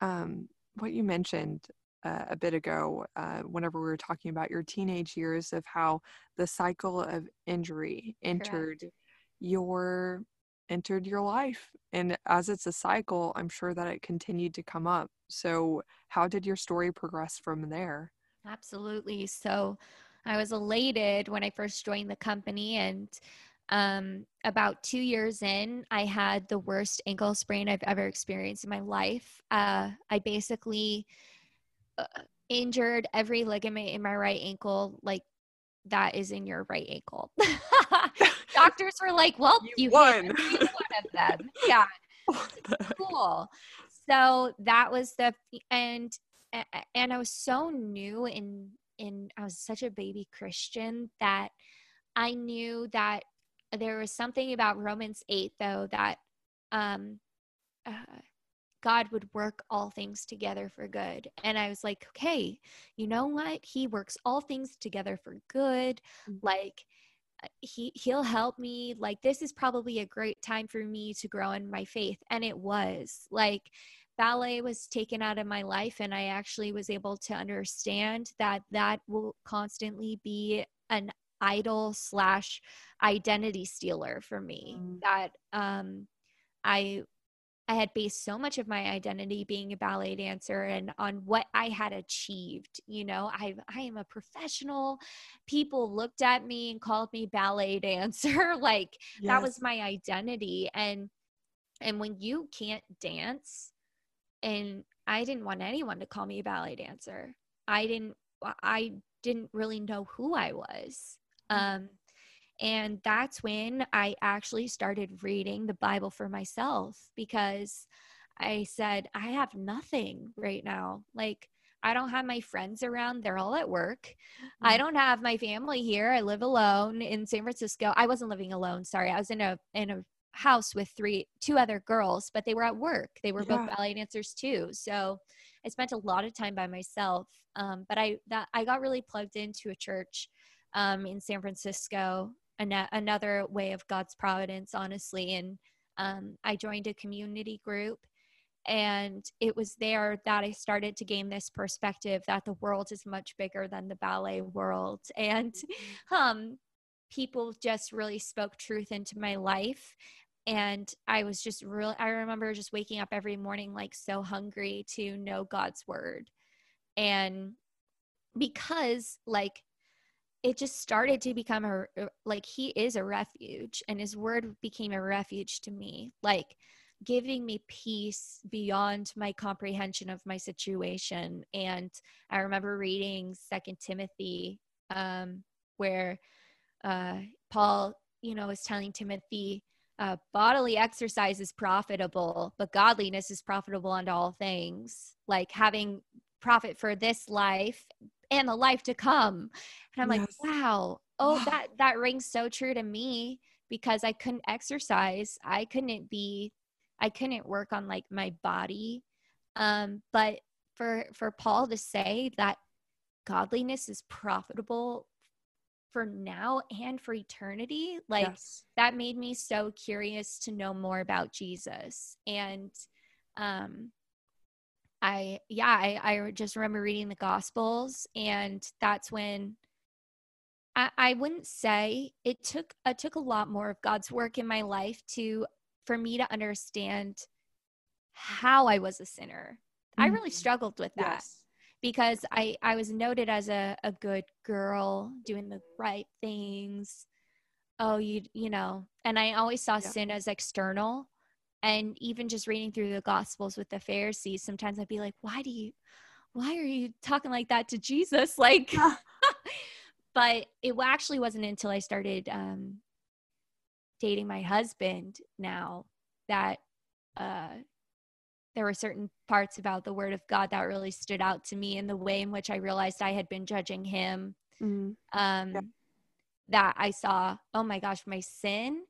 um, what you mentioned uh, a bit ago, uh, whenever we were talking about your teenage years, of how the cycle of injury entered Correct your entered your life and as it's a cycle i'm sure that it continued to come up. So how did your story progress from there? Absolutely. So i was elated when i first joined the company and um, about two years in i had the worst ankle sprain i've ever experienced in my life. Uh, i basically uh, injured every ligament in my right ankle like that is in your right ankle doctors were like, well, you, you won. one of them. Yeah. cool. So that was the and and I was so new in in I was such a baby Christian that I knew that there was something about Romans 8 though that um uh, God would work all things together for good. And I was like, okay, you know what? He works all things together for good. Mm-hmm. Like he he'll help me like this is probably a great time for me to grow in my faith and it was like ballet was taken out of my life and i actually was able to understand that that will constantly be an idol slash identity stealer for me mm. that um i I had based so much of my identity being a ballet dancer and on what I had achieved. You know, I I am a professional. People looked at me and called me ballet dancer. like yes. that was my identity. And And when you can't dance, and I didn't want anyone to call me a ballet dancer. I didn't I didn't really know who I was. Mm. Um, and that's when I actually started reading the Bible for myself because I said, I have nothing right now. Like, I don't have my friends around. They're all at work. Mm-hmm. I don't have my family here. I live alone in San Francisco. I wasn't living alone. Sorry. I was in a in a house with three two other girls, but they were at work. They were yeah. both ballet dancers too. So I spent a lot of time by myself. Um, but I that I got really plugged into a church um, in San Francisco. An- another way of God's providence, honestly. And um, I joined a community group and it was there that I started to gain this perspective that the world is much bigger than the ballet world. And mm-hmm. um, people just really spoke truth into my life. And I was just real, I remember just waking up every morning like so hungry to know God's word. And because like it just started to become a like he is a refuge and his word became a refuge to me like giving me peace beyond my comprehension of my situation. And I remember reading Second Timothy, um, where uh, Paul, you know, is telling Timothy, uh, bodily exercise is profitable, but godliness is profitable unto all things. Like having profit for this life and the life to come. And I'm yes. like, wow, oh, that that rings so true to me because I couldn't exercise. I couldn't be I couldn't work on like my body. Um, but for for Paul to say that godliness is profitable for now and for eternity, like yes. that made me so curious to know more about Jesus. And um I yeah, I, I just remember reading the gospels and that's when I, I wouldn't say it took it took a lot more of God's work in my life to for me to understand how I was a sinner. Mm-hmm. I really mm-hmm. struggled with that yes. because I, I was noted as a, a good girl doing the right things. Oh, you, you know, and I always saw yeah. sin as external. And even just reading through the gospels with the Pharisees, sometimes I'd be like, why do you, why are you talking like that to Jesus? Like, but it actually wasn't until I started um, dating my husband now that uh, there were certain parts about the word of God that really stood out to me in the way in which I realized I had been judging him. Mm-hmm. Um, yeah. That I saw, oh my gosh, my sin,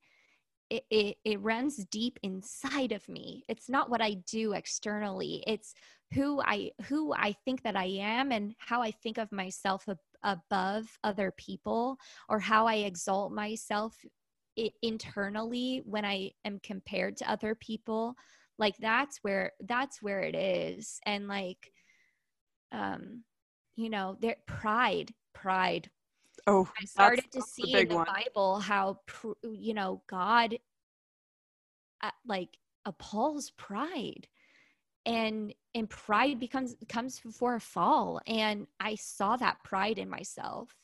it, it, it runs deep inside of me. It's not what I do externally. It's who I who I think that I am and how I think of myself ab- above other people or how I exalt myself internally when I am compared to other people, like that's where that's where it is. And like um you know, there pride, pride. Oh, I started to see in the one. Bible how you know God uh, like appalls pride and and pride becomes comes before a fall and i saw that pride in myself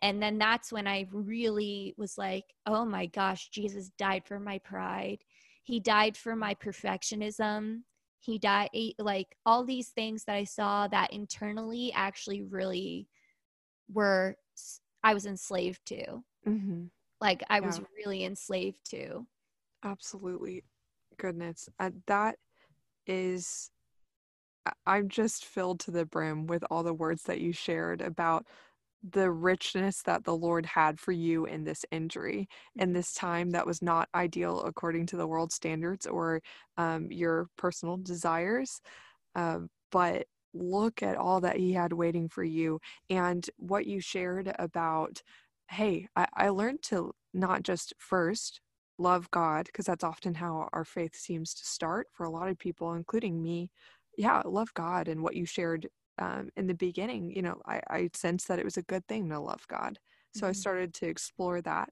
and then that's when I really was like, oh my gosh, Jesus died for my pride. He died for my perfectionism. He died, like all these things that I saw that internally actually really were, I was enslaved to. Mm-hmm. Like I yeah. was really enslaved to. Absolutely. Goodness. Uh, that is, I'm just filled to the brim with all the words that you shared about the richness that the Lord had for you in this injury, in this time that was not ideal according to the world standards or um, your personal desires. Um, but look at all that He had waiting for you and what you shared about, hey, I, I learned to not just first love God, because that's often how our faith seems to start for a lot of people, including me. Yeah, love God and what you shared um, in the beginning, you know, I, I sensed that it was a good thing to love God. So mm-hmm. I started to explore that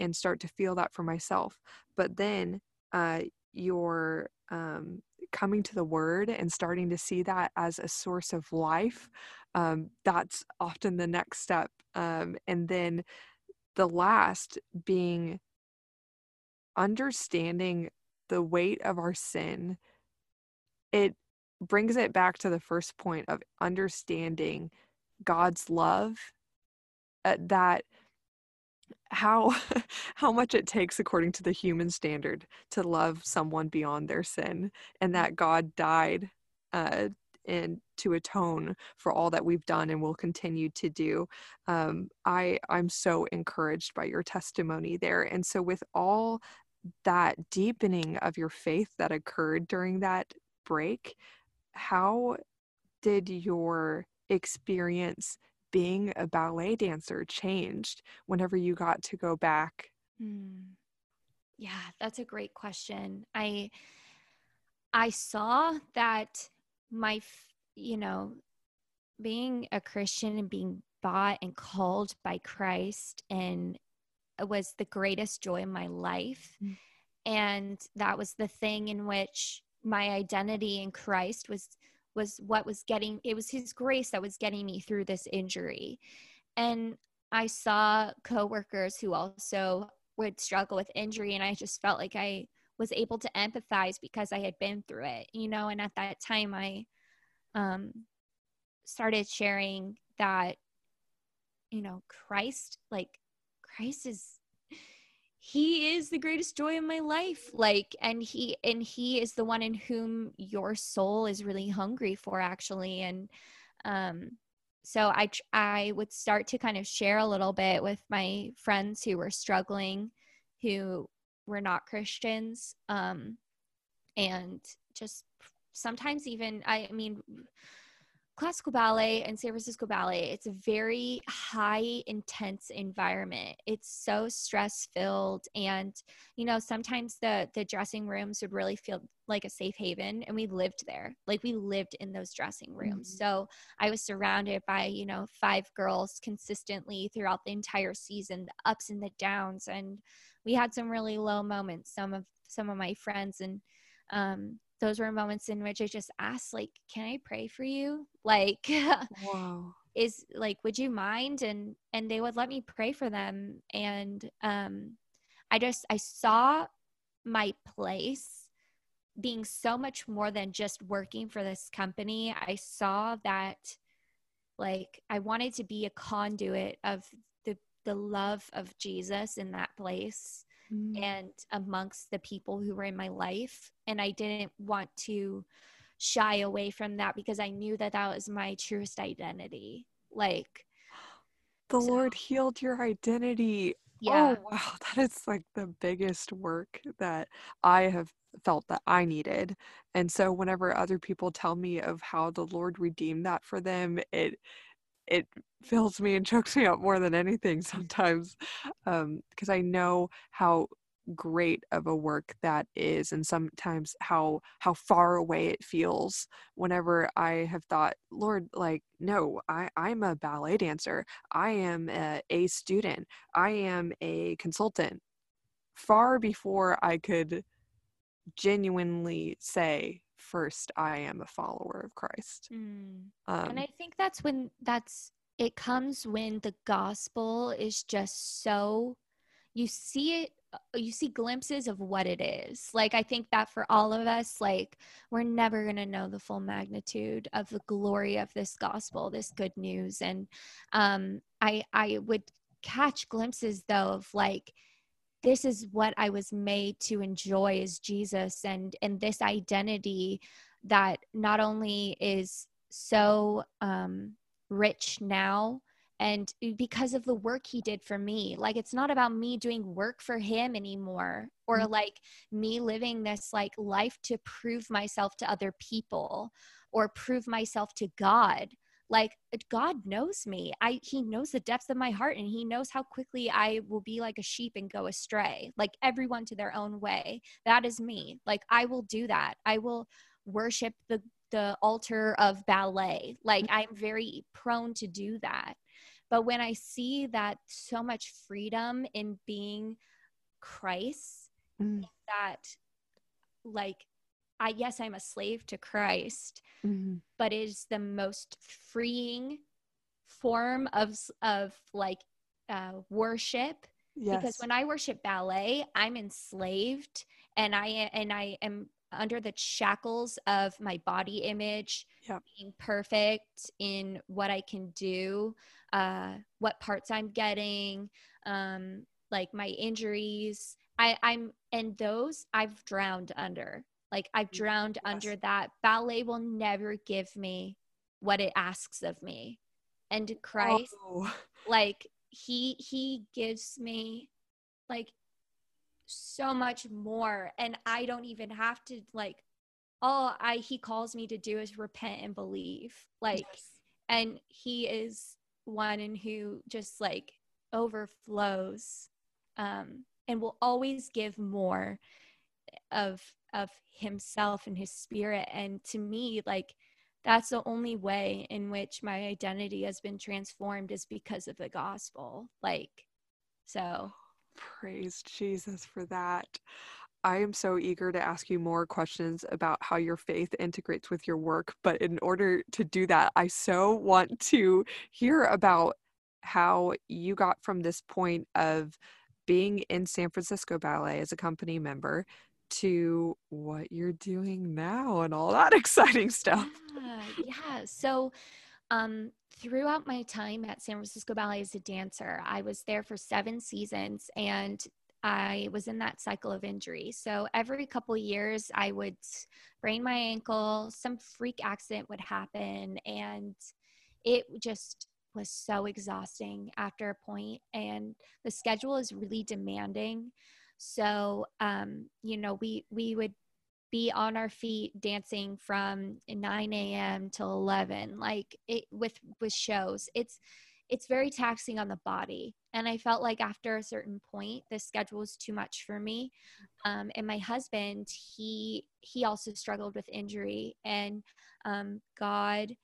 and start to feel that for myself. But then uh, you're um, coming to the word and starting to see that as a source of life. Um, that's often the next step. Um, and then the last being understanding the weight of our sin, it brings it back to the first point of understanding God's love uh, that how how much it takes according to the human standard to love someone beyond their sin and that God died uh, and to atone for all that we've done and will continue to do. Um, I I'm so encouraged by your testimony there, and so with all that deepening of your faith that occurred during that break, how did your experience being a ballet dancer changed whenever you got to go back? Mm. Yeah, that's a great question. I I saw that my you know being a Christian and being bought and called by Christ and was the greatest joy in my life. Mm. And that was the thing in which my identity in Christ was was what was getting it was his grace that was getting me through this injury. And i saw coworkers who also would struggle with injury and i just felt like i was able to empathize because i had been through it you know? And at that time i um started sharing that you know christ like christ is he is the greatest joy in my life like and he and he is the one in whom your soul is really hungry for actually and um so i i would start to kind of share a little bit with my friends who were struggling who were not christians um and just sometimes even i mean classical ballet and San Francisco Ballet, it's a very high intense environment. It's so stress filled and you know, sometimes the the dressing rooms would really feel like a safe haven and we lived there. Like we lived in those dressing rooms. Mm-hmm. So I was surrounded by, you know, five girls consistently throughout the entire season, the ups and the downs and we had some really low moments some of some of my friends and um those were moments in which I just asked, like, can I pray for you? Like, wow. is like, would you mind? And and they would let me pray for them. And um I just I saw my place being so much more than just working for this company. I saw that like I wanted to be a conduit of the the love of Jesus in that place mm. and amongst the people who were in my life. And I didn't want to shy away from that because I knew that that was my truest identity. Like, the so, Lord healed your identity. Yeah. Oh, wow. That is like the biggest work that I have felt that I needed. And so whenever other people tell me of how the Lord redeemed that for them, it it fills me and chokes me up more than anything sometimes because um, I know how great of a work that is and sometimes how how far away it feels. Whenever i have thought lord like no i i'm a ballet dancer. I am a, a student. I am a consultant. Far before i could genuinely say first I am a follower of Christ. Mm. Um, and I think that's when that's it comes when the gospel is just so you see it uh, you see glimpses of what it is like i think that for all of us like we're never going to know the full magnitude of the glory of this gospel this good news and um i i would catch glimpses though of like this is what I was made to enjoy is Jesus and and this identity that not only is so um, rich now and because of the work he did for me like it's not about me doing work for him anymore or mm-hmm. like me living this like life to prove myself to other people or prove myself to god like god knows me. I he knows the depths of my heart and he knows how quickly i will be like a sheep and go astray like everyone to their own way. That is me. Like i will do that. I will worship the the altar of ballet. Like mm-hmm. i'm very prone to do that. But when i see that so much freedom in being christ mm. that like I yes, I'm a slave to Christ, mm-hmm. but it is the most freeing form of of like uh, worship. Yes. Because when I worship ballet, I'm enslaved and I and I am under the shackles of my body image yep. being perfect in what I can do, uh, what parts I'm getting, um, like my injuries. I, I'm and those I've drowned under. Like I've drowned yes. under that. Ballet will never give me what it asks of me. And Christ, oh. like he he gives me like so much more and i don't even have to like all i he calls me to do is repent and believe like yes. and he is one and who just like overflows um and will always give more of of himself and his spirit. And to me like that's the only way in which my identity has been transformed is because of the gospel. Like so. Praise jesus for that. I am so eager to ask you more questions about how your faith integrates with your work. But in order to do that, I so want to hear about how you got from this point of being in San Francisco Ballet as a company member to what you're doing now and all that exciting stuff. Yeah. yeah. So, um, throughout my time at San Francisco Ballet as a dancer, I was there for seven seasons and I was in that cycle of injury. So every couple years, I would sprain my ankle, some freak accident would happen, and it just was so exhausting after a point. And the schedule is really demanding. So, um, you know, we we would be on our feet dancing from 9 a.m. till 11, like it with with shows. It's it's very taxing on the body. And I felt like after a certain point, the schedule was too much for me. Um, and my husband, he he also struggled with injury, and um, God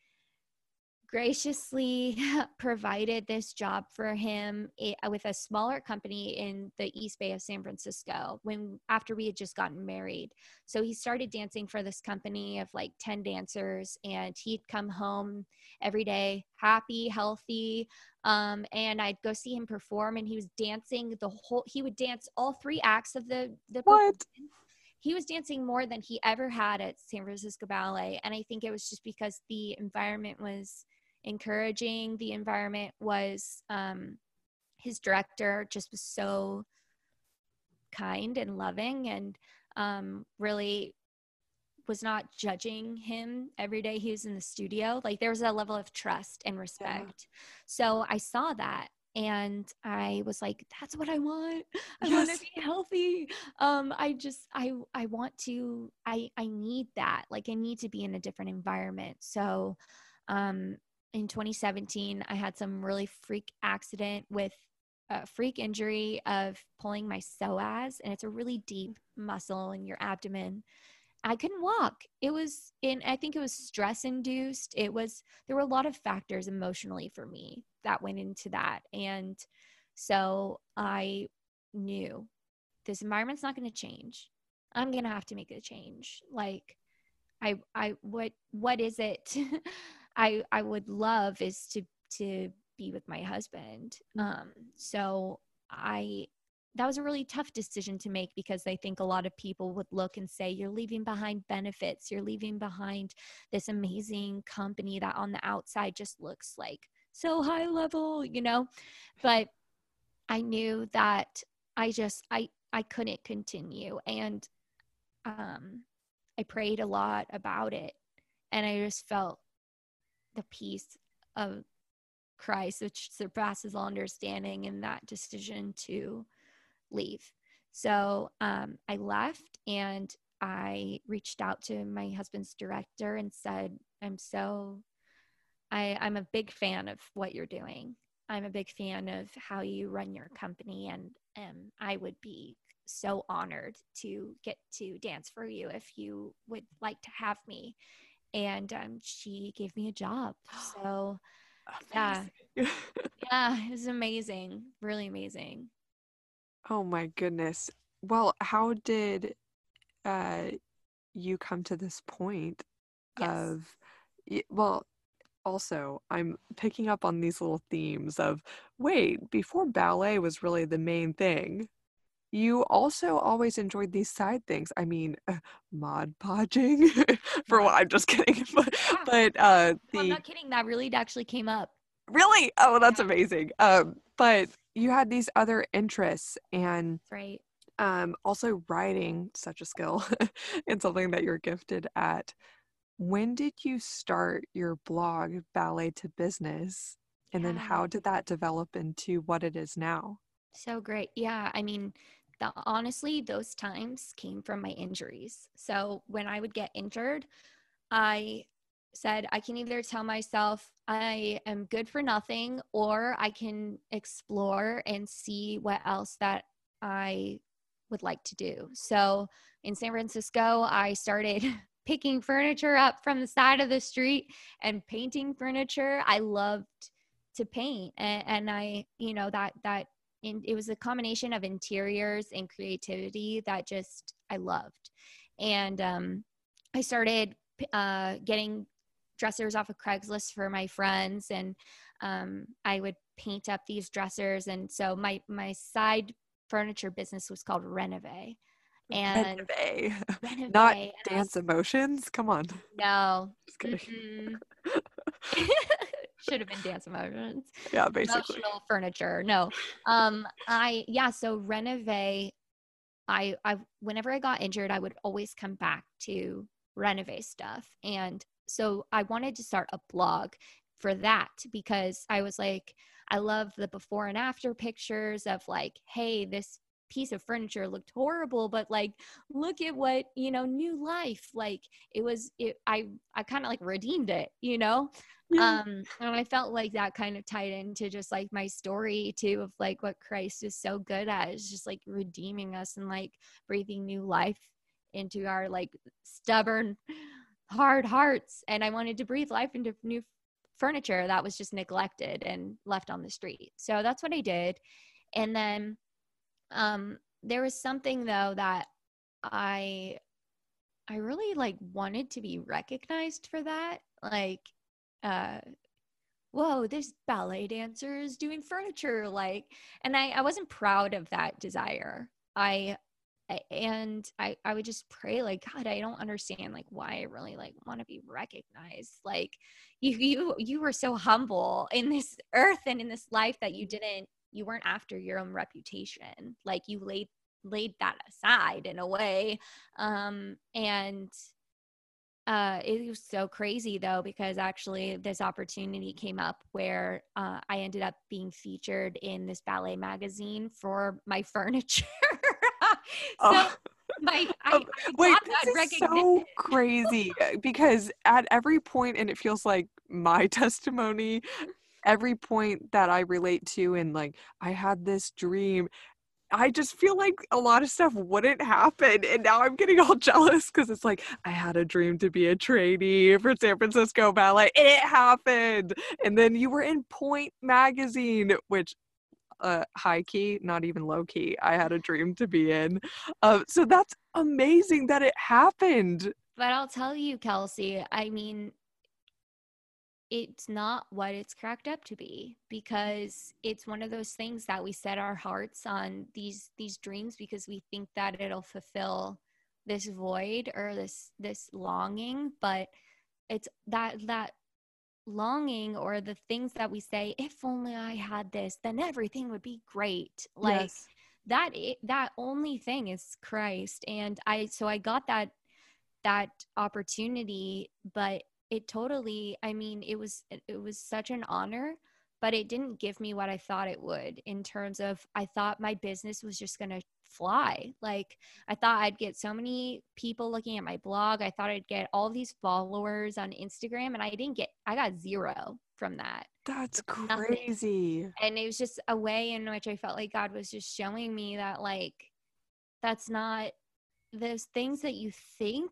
graciously provided this job for him uh, with a smaller company in the east bay of san francisco when after we had just gotten married so he started dancing for this company of like 10 dancers and he'd come home every day happy healthy um, and i'd go see him perform and he was dancing the whole he would dance all three acts of the the what? he was dancing more than he ever had at San Francisco Ballet. And I think it was just because the environment was encouraging. The environment was, um, his director just was so kind and loving and um, really was not judging him every day he was in the studio. Like there was a level of trust and respect. Yeah. So I saw that and I was like, that's what I want. I yes. want to be healthy. Um, I just I I want to I I need that. Like I need to be in a different environment. So um in 2017, I had some really freak accident with a freak injury of pulling my psoas, and it's a really deep muscle in your abdomen. I couldn't walk. It was in, I think it was stress induced. It was, there were a lot of factors emotionally for me that went into that. And so I knew this environment's not going to change. I'm going to have to make a change. Like, I, I, what, what is it? I I would love is to to be with my husband. Um, so I that was a really tough decision to make because I think a lot of people would look and say, You're leaving behind benefits, you're leaving behind this amazing company that on the outside just looks like so high level, you know? But I knew that I just I I couldn't continue and um I prayed a lot about it and I just felt the peace of Christ, which surpasses all understanding, in that decision to leave. So um, I left and I reached out to my husband's director and said, I'm so, I, I'm a big fan of what you're doing. I'm a big fan of how you run your company, and um, I would be so honored to get to dance for you if you would like to have me and um, she gave me a job. So, yeah, yeah, it was amazing, really amazing. Oh my goodness. Well, how did uh, you come to this point yes. of, well, also, I'm picking up on these little themes of wait, before ballet was really the main thing, you also always enjoyed these side things. I mean, uh, Mod Podging for what I'm just kidding, but Yeah. but uh, No, I'm the not kidding. That really actually came up. really oh that's Yeah. amazing. Um, but you had these other interests and That's right. um also writing such a skill and something that you're gifted at. When did you start your blog Ballet to Business? And then how did that develop into what it is now? So great. Yeah. I mean, the, honestly, those times came from my injuries. So when I would get injured, I said, I can either tell myself I am good for nothing, or I can explore and see what else that I would like to do. So in San Francisco, I started picking furniture up from the side of the street and painting furniture. I loved to paint and, and I, you know, that, that in, it was a combination of interiors and creativity that just I loved. And um, I started uh, getting dressers off of Craigslist for my friends, and um, I would paint up these dressers. And so my my side furniture business was called Renove. And Renove. Renove, Not and I was- Dance Emotions? Come on. No, Just kidding. mm-mm. should have been dance emotions Yeah, basically. emotional furniture. No. Um I yeah, so Renove I I whenever I got injured, I would always come back to Renove stuff. And so I wanted to start a blog for that because I was like I love the before and after pictures of like, hey, this piece of furniture looked horrible but like look at what you know new life like it was it i i kind of like redeemed it you know? Yeah. um and i felt like that kind of tied into just like my story too of like what christ is so good at is just like redeeming us and like breathing new life into our like stubborn hard hearts. And i wanted to breathe life into new furniture that was just neglected and left on the street. So that's what i did. And then um there was something though that i i really like wanted to be recognized for that like uh whoa this ballet dancer is doing furniture like and i i wasn't proud of that desire. I I- and i i would just pray like god i don't understand like why i really like want to be recognized. Like you you you were so humble in this earth and in this life that you didn't you weren't after your own reputation. Like you laid laid that aside in a way um and uh, it was so crazy though because actually this opportunity came up where uh, I ended up being featured in this ballet magazine for my furniture. so Oh, my I, Um, I Wait, this is so crazy uh, because at every point, and it feels like my testimony, every point that I relate to, and like I had this dream, I just feel like a lot of stuff wouldn't happen. And now I'm getting all jealous because it's like I had a dream to be a trainee for San Francisco Ballet, it happened. And then you were in Pointe Magazine, which uh high key not even low key i had a dream to be in uh, so that's amazing that it happened But I'll tell you, Kelsey, I mean, it's not what it's cracked up to be mm-hmm. because it's one of those things that we set our hearts on these these dreams because we think that it'll fulfill this void or this this longing but it's that that longing or the things that we say if only i had this then everything would be great. Like Yes. that that only thing is christ. And i so i got that that opportunity but it totally i mean it was it was such an honor but it didn't give me what i thought it would in terms of i thought my business was just going to fly. Like i thought i'd get so many people looking at my blog. I thought i'd get all these followers on instagram and i didn't get i got zero from that. That's nothing. crazy. And it was just a way in which I felt like God was just showing me that like that's not those things that you think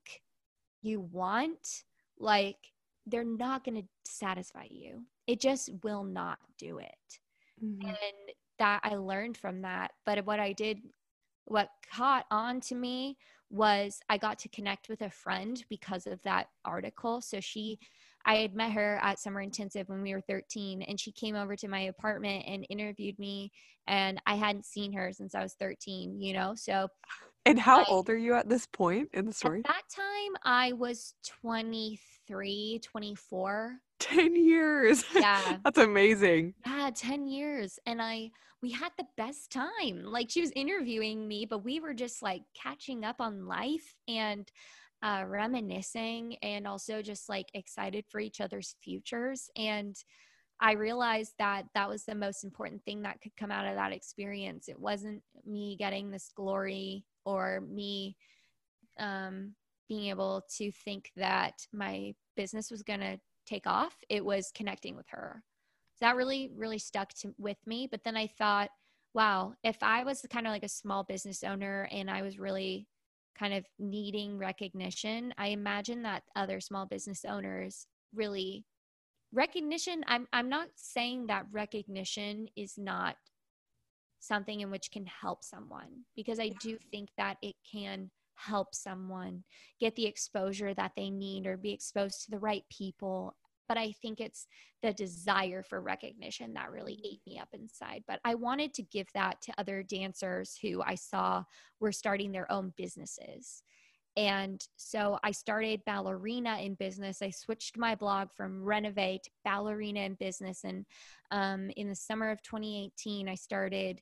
you want like they're not going to satisfy you. It just will not do it. Mhm. And that I learned from that, but what I did what caught on to me was I got to connect with a friend because of that article. So she I had met her at summer intensive when we were 13 and she came over to my apartment and interviewed me and I hadn't seen her since I was 13, you know. So And how old are you at this point in the story? At that time I was 23, 24. 10 years. Yeah. That's amazing. Yeah, 10 years. And I we had the best time. Like she was interviewing me, but we were just like catching up on life and uh, reminiscing and also just like excited for each other's futures. And I realized that that was the most important thing that could come out of that experience. It wasn't me getting this glory or me um, being able to think that my business was going to take off. It was connecting with her. So that really, really stuck to, with me. But then I thought, wow, if I was kind of like a small business owner and I was really kind of needing recognition, I imagine that other small business owners really recognition I'm I'm not saying that recognition is not something in which can help someone because I do think that it can help someone get the exposure that they need or be exposed to the right people but I think it's the desire for recognition that really mm-hmm. ate me up inside. But I wanted to give that to other dancers who I saw were starting their own businesses. And so I started Ballerina in business. I switched my blog from Renovate to Ballerina in business. And um, in the summer of 2018, I started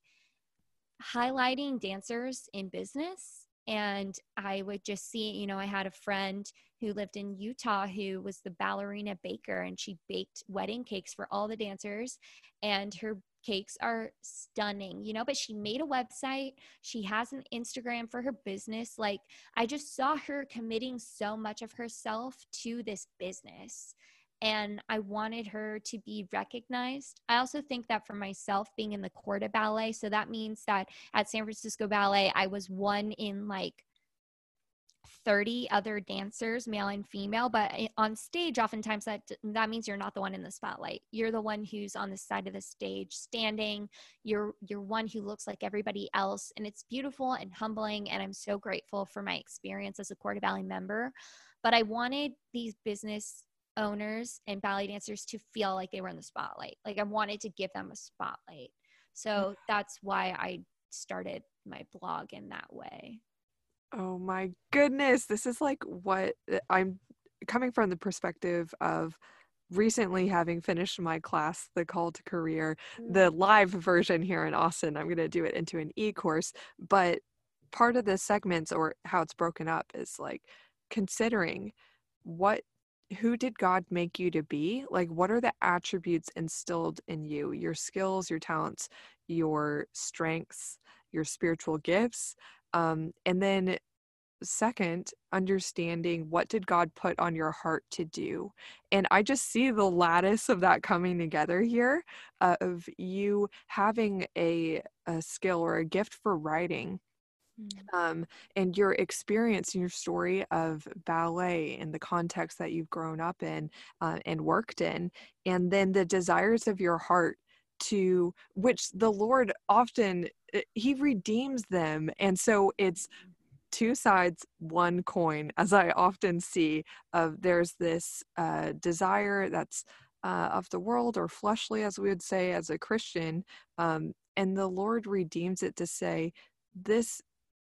highlighting dancers in business and I would just see, you know, I had a friend who lived in Utah who was the ballerina baker and she baked wedding cakes for all the dancers and her cakes are stunning, you know, but she made a website. She has an Instagram for her business. Like I just saw her committing so much of herself to this business and I wanted her to be recognized. I also think that for myself, being in the corps de ballet, so that means that at San Francisco Ballet, I was one in like 30 other dancers male and female but on stage oftentimes that that means you're not the one in the spotlight you're the one who's on the side of the stage standing you're you're one who looks like everybody else and it's beautiful and humbling and i'm so grateful for my experience as a de ballet member but i wanted these business owners and ballet dancers to feel like they were in the spotlight. Like I wanted to give them a spotlight. So mm. that's why I started my blog in that way. Oh my goodness. This is like what uh, I'm coming from the perspective of recently having finished my class, The Call to Career, the mm. live version here in Austin. I'm going to do it into an e course. But part of the segments or how it's broken up is like considering what who did God make you to be? Like, what are the attributes instilled in you? Your skills, your talents, your strengths, your spiritual gifts. Um, and then, second, understanding what did God put on your heart to do. And I just see the lattice of that coming together here uh, of you having a, a skill or a gift for writing Mm. Um, and your experience and your story of ballet in the context that you've grown up in uh, and worked in, and then the desires of your heart to which the Lord often He redeems them, and so it's two sides one coin as i often see of there's this uh, desire that's uh, of the world or fleshly as we would say as a christian um, and the lord redeems it to say this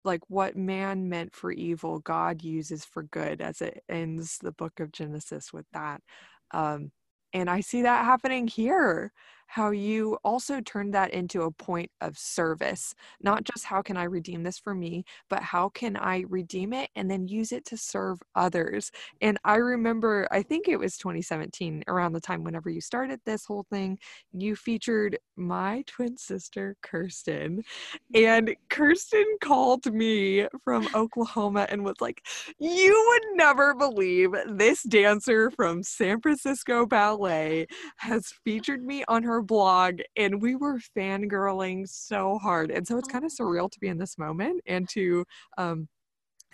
like what man meant for evil god uses for good as it ends the book of genesis with that. Um, and i see that happening here how you also turned that into a point of service. Not just how can I redeem this for me, but how can I redeem it and then use it to serve others. And I remember, I think it was 2017, around the time whenever you started this whole thing, you featured my twin sister, Kirsten. And Kirsten called me from Oklahoma and was like, You would never believe this dancer from San Francisco Ballet has featured me on her her blog and we were fangirling so hard. And so it's kind of oh. surreal to be in this moment and to um,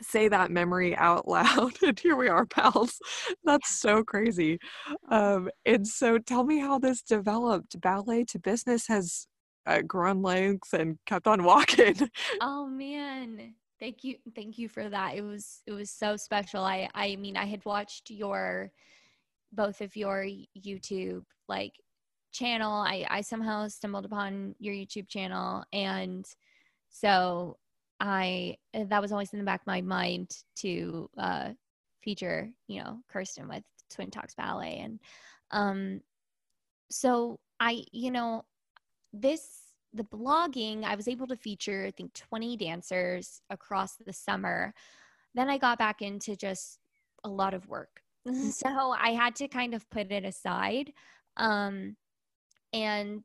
say that memory out loud. and here we are, pals. That's so crazy. Um, and so tell me how this developed. Ballet to business has uh, grown legs and kept on walking. Oh man. Thank you. Thank you for that. It was it was so special. I I mean, I had watched your both of your YouTube like channel. I I somehow stumbled upon your YouTube channel and so I that was always in the back of my mind to uh feature, you know, Kirsten with Twin Talks Ballet and um so I you know this the blogging, I was able to feature, I think, 20 dancers across the summer. Then I got back into just a lot of work. Mm-hmm. so I had to kind of put it aside. Um, and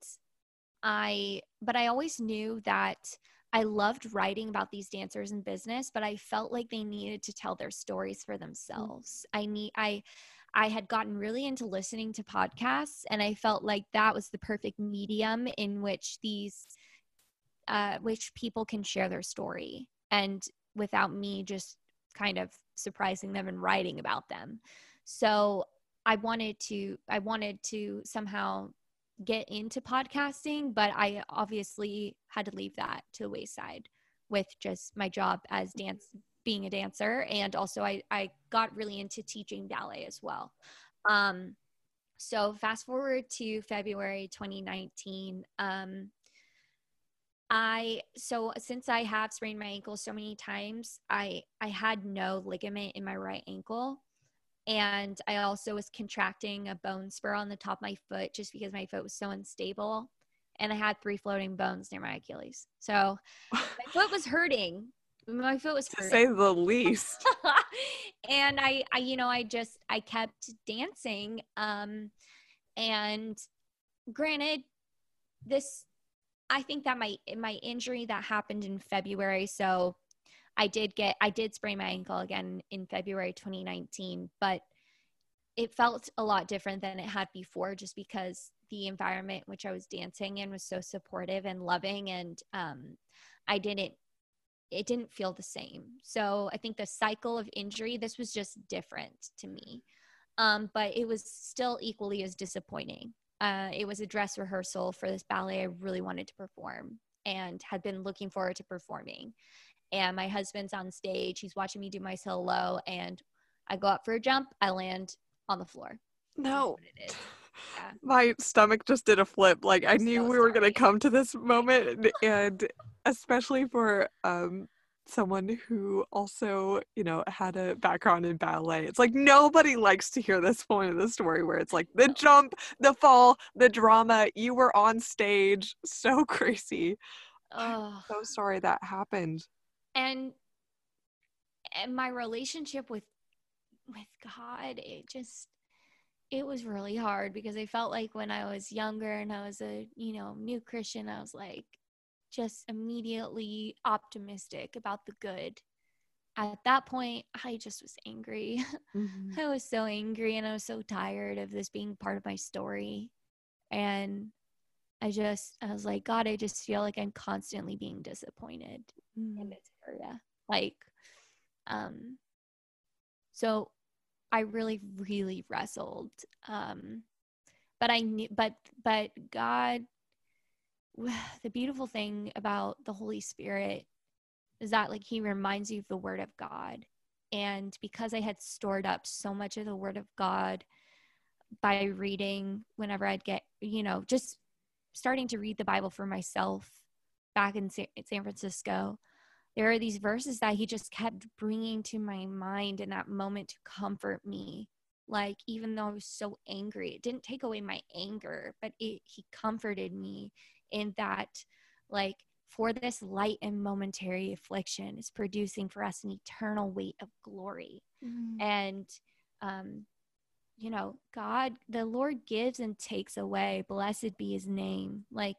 I, but I always knew that I loved writing about these dancers in business, but I felt like they needed to tell their stories for themselves. Mm-hmm. I need, I, I had gotten really into listening to podcasts, and I felt like that was the perfect medium in which these, uh, which people can share their story, and without me just kind of surprising them and writing about them. So I wanted to, I wanted to somehow get into podcasting, but I obviously had to leave that to the wayside with just my job as dance being a dancer. And also I, I got really into teaching ballet as well. Um, so fast forward to february 2019 um, i so since i have sprained my ankle so many times i i had no ligament in my right ankle and i also was contracting a bone spur on the top of my foot just because my foot was so unstable. And i had three floating bones near my achilles. So my foot was hurting. My foot was to say the least. And I, I you know i just i kept dancing um and granted this i think that my my injury that happened in february so i did get i did sprain my ankle again in february 2019 but it felt a lot different than it had before just because the environment which i was dancing in was so supportive and loving and um, i didn't it didn't feel the same. So I think the cycle of injury, this was just different to me. Um, but it was still equally as disappointing. Uh, it was a dress rehearsal for this ballet I really wanted to perform and had been looking forward to performing. And my husband's on stage, he's watching me do my solo, and I go up for a jump, I land on the floor. No. Yeah. My stomach just did a flip. Like I'm i knew so we were going to come to this moment and especially for um someone who also, you know, had a background in ballet. It's like nobody likes to hear this point of the story where it's like the jump, the fall, the drama, you were on stage, so crazy. Oh. so sorry that happened. And and my relationship with with God, it just it was really hard because I felt like when I was younger and I was a, you know, new Christian, I was like, just immediately optimistic about the good. At that point, I just was angry. Mm-hmm. I was so angry and I was so tired of this being part of my story. And I just, I was like, God, I just feel like I'm constantly being disappointed mm-hmm. in this area. Like, um, so I really, really wrestled. Um, but I knew, but, but God the beautiful thing about the Holy Spirit is that like he reminds you of the word of God. And because I had stored up so much of the word of God by reading whenever I'd get, you know, just starting to read the Bible for myself back in San Francisco, there are these verses that he just kept bringing to my mind in that moment to comfort me. Like, even though I was so angry, it didn't take away my anger, but it, he comforted me in that like for this light and momentary affliction is producing for us an eternal weight of glory mm-hmm. and um you know god the lord gives and takes away. Blessed be his name. Like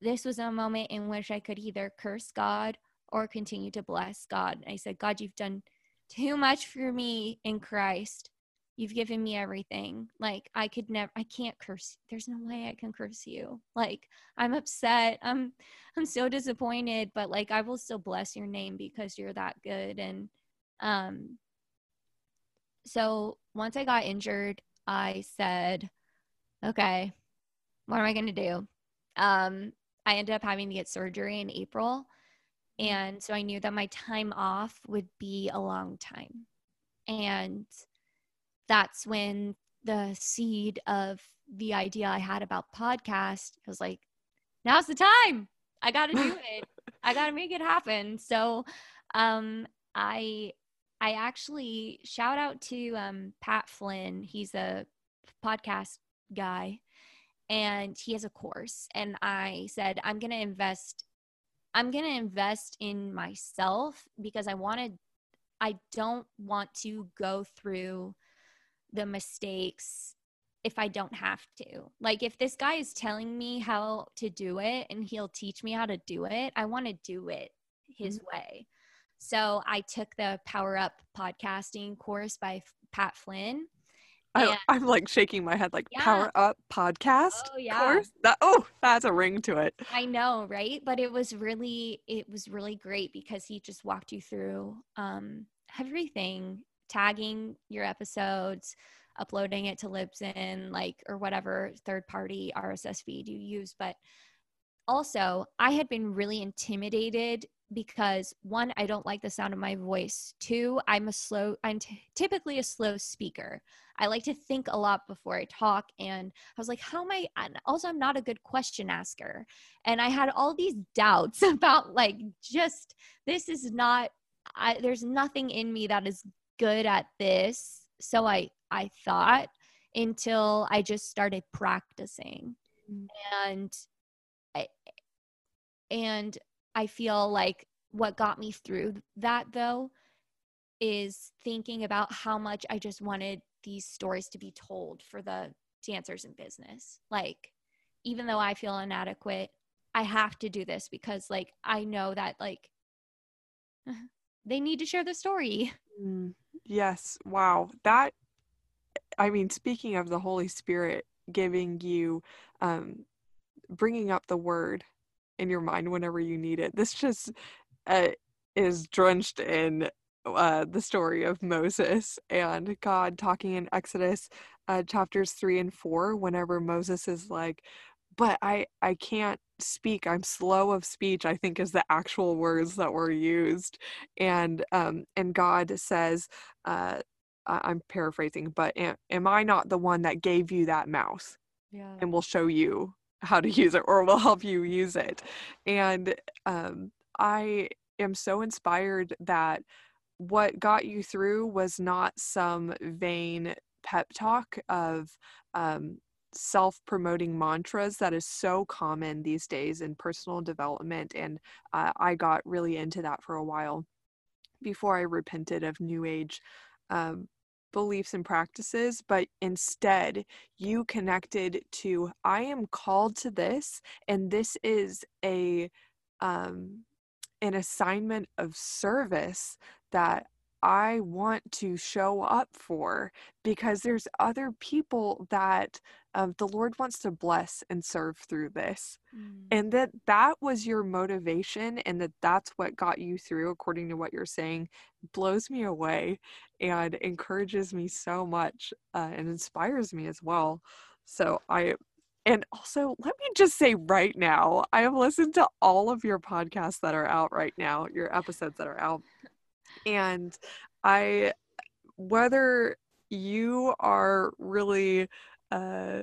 this was a moment in which i could either curse god or continue to bless god. And i said god you've done too much for me in christ. You've given me everything. Like i could never i can't curse there's no way i can curse you. Like i'm upset. I'm i'm so disappointed but like i will still bless your name because you're that good. And um so once i got injured i said okay what am i going to do um i ended up having to get surgery in april And so I knew that my time off would be a long time. And that's when the seed of the idea I had about podcast, I was like, now's the time. I got to do it. I got to make it happen. So um, I I actually shout out to um, Pat Flynn. He's a podcast guy and he has a course and I said I'm going to invest I'm going to invest in myself because I wanted I don't want to go through the mistakes if I don't have to. Like if this guy is telling me how to do it and he'll teach me how to do it, I want to do it his mm-hmm. way. So I took the Power Up podcasting course by Pat Flynn. I, am like shaking my head, like yeah. Power Up podcast oh, yeah. course. That oh, that's a ring to it. I know, right? But it was really, it was really great because he just walked you through um, everything, tagging your episodes, uploading it to Libsyn, like or whatever third party RSS feed you use. But also, I had been really intimidated because one, I don't like the sound of my voice. Two, I'm a slow, I'm t- typically a slow speaker. I like to think a lot before I talk. And I was like, how am I? also, I'm not a good question asker. And I had all these doubts about like, just this is not, I, there's nothing in me that is good at this. So I, I thought until I just started practicing. Mm. And I, and I feel like what got me through that though is thinking about how much I just wanted these stories to be told for the dancers in business. Like, even though I feel inadequate, I have to do this because, like, I know that, like, they need to share the story. Mm, yes. Wow. That, I mean, speaking of the Holy Spirit giving you, um, bringing up the word in your mind whenever you need it. This just uh, is drenched in uh, the story of Moses and God talking in Exodus uh, chapters three and four. Whenever Moses is like, "But I I can't speak. I'm slow of speech." I think is the actual words that were used, and um, and God says. Uh, I'm paraphrasing, but am, am I not the one that gave you that mouth? Yeah. And will show you how to use it or will help you use it. And um, I am so inspired that what got you through was not some vain pep talk of um, self promoting mantras that is so common these days in personal development. And uh, I got really into that for a while before I repented of New Age um, beliefs and practices, but instead you connected to I am called to this, and this is a um, an assignment of service that I want to show up for because there's other people that um, the Lord wants to bless and serve through this. Mm. And that that was your motivation and that that's what got you through, according to what you're saying, blows me away and encourages me so much uh, and inspires me as well. So I and also, let me just say right now, I have listened to all of your podcasts that are out right now, your episodes that are out. And I, whether you are really, uh,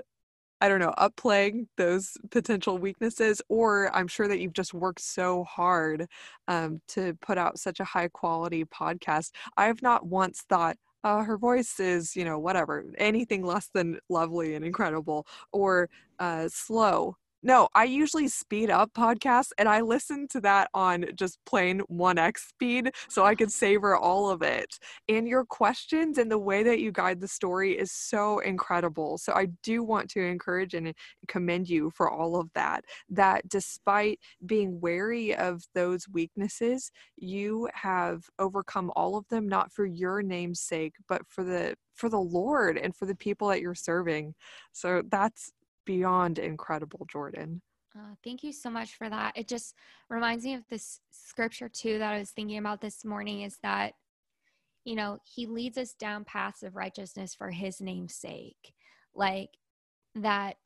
I don't know, upplaying those potential weaknesses, or I'm sure that you've just worked so hard um, to put out such a high quality podcast. I have not once thought, uh, her voice is, you know, whatever, anything less than lovely and incredible, or uh, slow no, I usually speed up podcasts and I listen to that on just plain 1x speed so I can savor all of it. And your questions and the way that you guide the story is so incredible. So I do want to encourage and commend you for all of that. That despite being wary of those weaknesses, you have overcome all of them not for your name's sake, but for the for the Lord and for the people that you're serving. So that's beyond incredible, Jordan. Uh, thank you so much for that. It just reminds me of this scripture too that I was thinking about this morning is that, you know, he leads us down paths of righteousness for his name's sake. Like that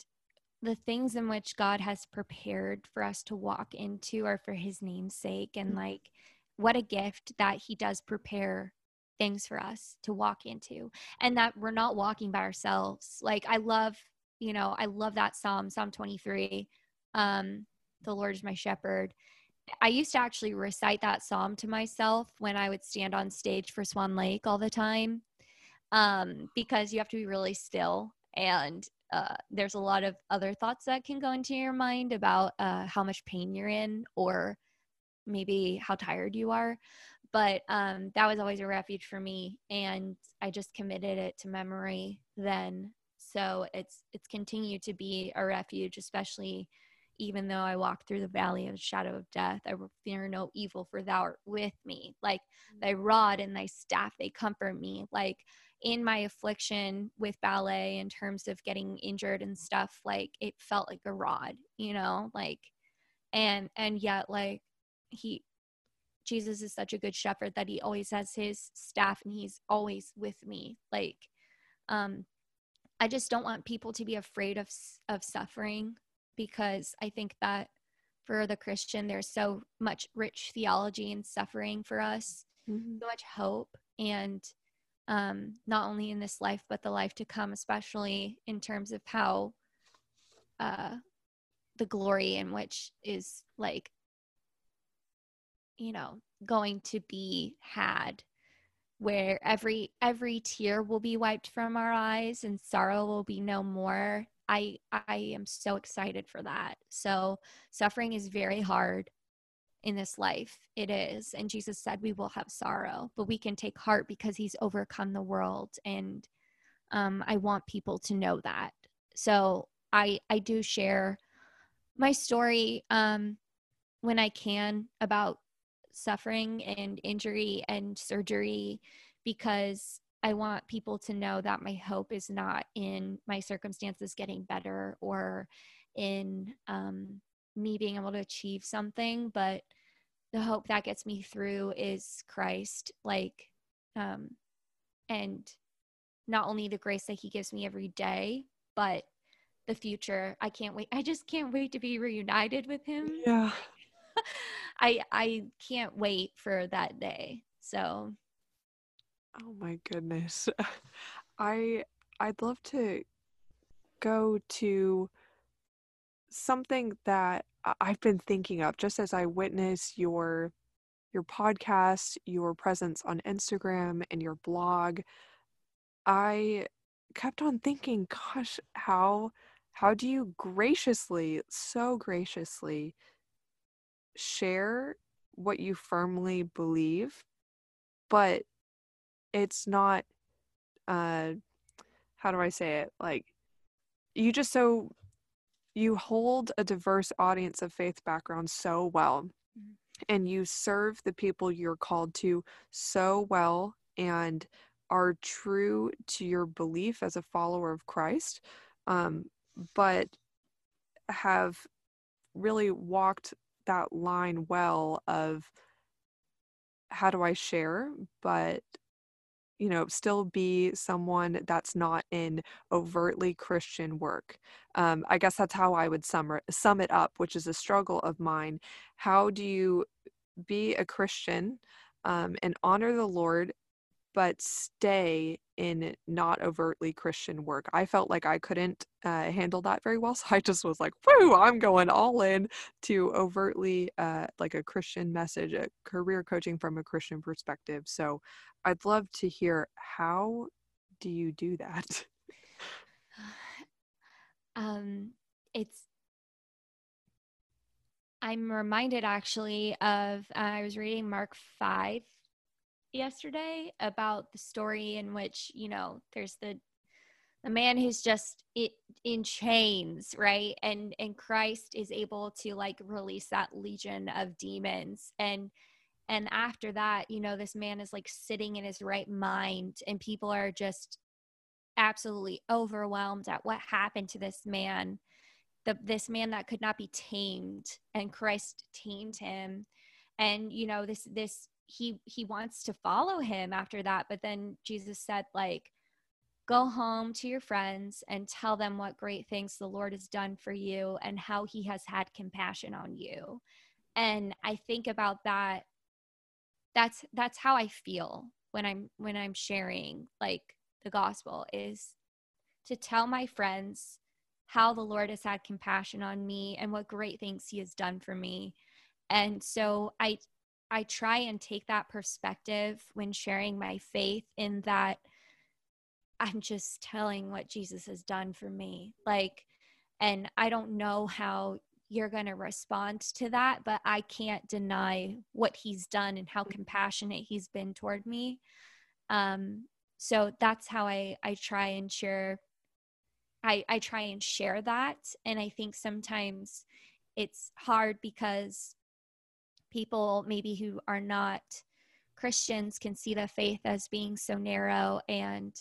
the things in which God has prepared for us to walk into are for his name's sake and mm-hmm. like what a gift that he does prepare things for us to walk into and that we're not walking by ourselves like i love you know i love that psalm psalm 23 um the lord is my shepherd. I used to actually recite that psalm to myself when i would stand on stage for swan lake all the time um because you have to be really still and uh, there's a lot of other thoughts that can go into your mind about uh, how much pain you're in or maybe how tired you are but um, that was always a refuge for me and i just committed it to memory then so it's it's continued to be a refuge especially even though i walk through the valley of the shadow of death i will fear no evil for thou art with me like thy mm. rod and thy staff they comfort me like in my affliction with ballet in terms of getting injured and stuff like it felt like a rod you know like and and yet like he Jesus is such a good shepherd that he always has his staff and he's always with me. Like, um, I just don't want people to be afraid of of suffering because I think that for the Christian, there's so much rich theology and suffering for us, mm-hmm. so much hope, and um, not only in this life but the life to come, especially in terms of how uh, the glory in which is like you know going to be had where every every tear will be wiped from our eyes and sorrow will be no more. I i am so excited for that. So suffering is very hard in this life. It is. And jesus said we will have sorrow but we can take heart because he's overcome the world. And um, i want people to know that. So i i do share my story um, when i can about suffering and injury and surgery because I want people to know that my hope is not in my circumstances getting better or in um, me being able to achieve something, but the hope that gets me through is Christ. Like, um, and not only the grace that He gives me every day, but the future. I can't wait. I just can't wait to be reunited with Him. Yeah. I I can't wait for that day. So Oh my goodness. I I'd love to go to something that I've been thinking of just as I witness your your podcast, your presence on Instagram and your blog. I kept on thinking, gosh, how how do you graciously, so graciously share what you firmly believe, but it's not uh how do I say it? Like you just so you hold a diverse audience of faith backgrounds so well mm-hmm. and you serve the people you're called to so well and are true to your belief as a follower of Christ um, but have really walked that line well of how do I share, but you know, still be someone that's not in overtly Christian work. Um, I guess that's how I would sum, sum it up, which is a struggle of mine. How do you be a Christian um, and honor the Lord but stay in not overtly Christian work. I felt like I couldn't uh, handle that very well. So I just was like, whoo, I'm going all in to overtly uh, like a Christian message, a career coaching from a Christian perspective. So I'd love to hear how do you do that? um, it's I'm reminded actually of uh, I was reading Mark 5 yesterday about the story in which you know there's the the man who's just it, in chains right? And and christ is able to like release that legion of demons. And and after that you know this man is like sitting in his right mind and people are just absolutely overwhelmed at what happened to this man. The this man that could not be tamed and christ tamed him. And you know this this he he wants to follow him after that but then jesus said like go home to your friends and tell them what great things the Lord has done for you and how he has had compassion on you. And I think about that that's that's how I feel when I'm when I'm sharing like the gospel is to tell my friends how the Lord has had compassion on me and what great things he has done for me. And so I I try and take that perspective when sharing my faith in that I'm just telling what Jesus has done for me. Like, and I don't know how you're going to respond to that, but I can't deny what he's done and how compassionate he's been toward me. Um, so that's how I, I try and share. I, I try and share that. And I think sometimes it's hard because people maybe who are not Christians can see the faith as being so narrow and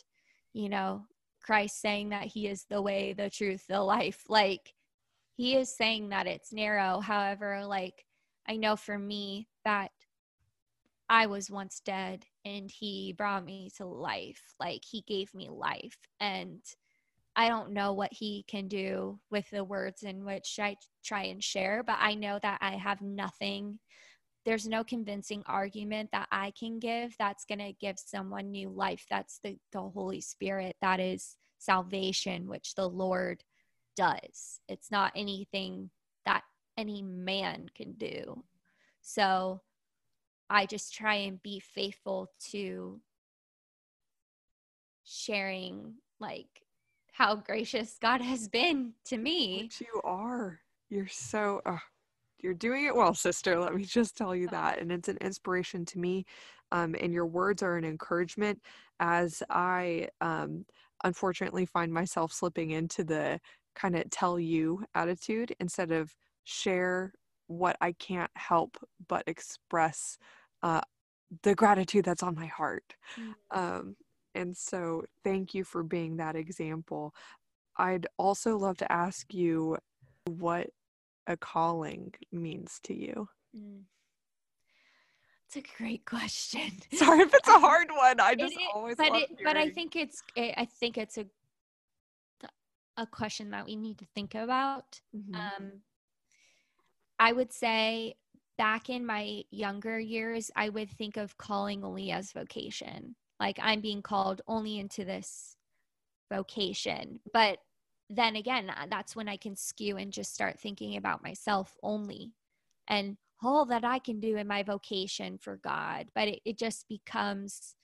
you know, Christ saying that he is the way, the truth, the life. Like he is saying that it's narrow. However, like I know for me that I was once dead and he brought me to life. Like he gave me life. And I don't know what he can do with the words in which I try and share, but I know that I have nothing there's no convincing argument that I can give that's going to give someone new life. That's the, the Holy Spirit. That is salvation, which the Lord does. It's not anything that any man can do. So I just try and be faithful to sharing like how gracious God has been to me. Which you are. You're so uh, you're doing it well, sister. Let me just tell you that. And it's an inspiration to me. Um, and your words are an encouragement as I um, unfortunately find myself slipping into the kind of tell you attitude instead of share what I can't help but express uh, the gratitude that's on my heart. Mm-hmm. Um, and so, thank you for being that example. I'd also love to ask you what a calling means to you? Mm. It's a great question. Sorry if it's a hard one. I just it, always but it, but I think it's I think it's a a question that we need to think about. Mm-hmm. Um, I would say back in my younger years, I would think of calling only as vocation. Like I'm being called only into this vocation. But then again, uh, that's when I can skew and just start thinking about myself only and all that I can do in my vocation for God. But it, it just becomes,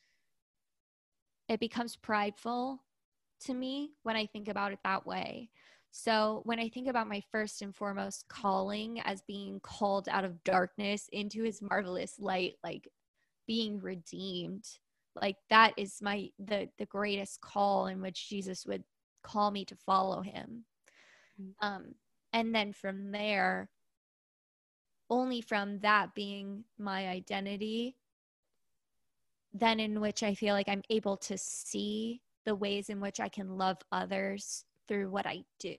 it becomes prideful to me when I think about it that way. So when I think about my first and foremost calling as being called out of darkness into his marvelous light, like being redeemed, like that is my the the greatest call in which Jesus would call me to follow him. Mm-hmm. Um, and then from there, only from that being my identity, then in which I feel like I'm able to see the ways in which I can love others through what I do.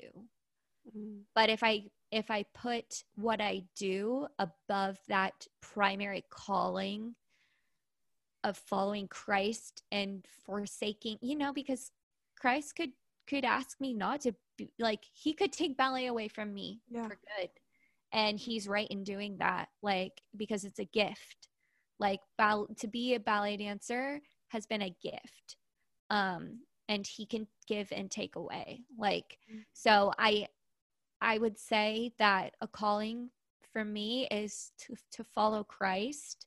Mm-hmm. But if I if I put what I do above that primary calling of following Christ and forsaking, you know, because Christ could could ask me not to be, like he could take ballet away from me yeah. for good and he's right in doing that like because it's a gift like ball- to be a ballet dancer has been a gift um and he can give and take away like mm-hmm. so i i would say that a calling for me is to to follow christ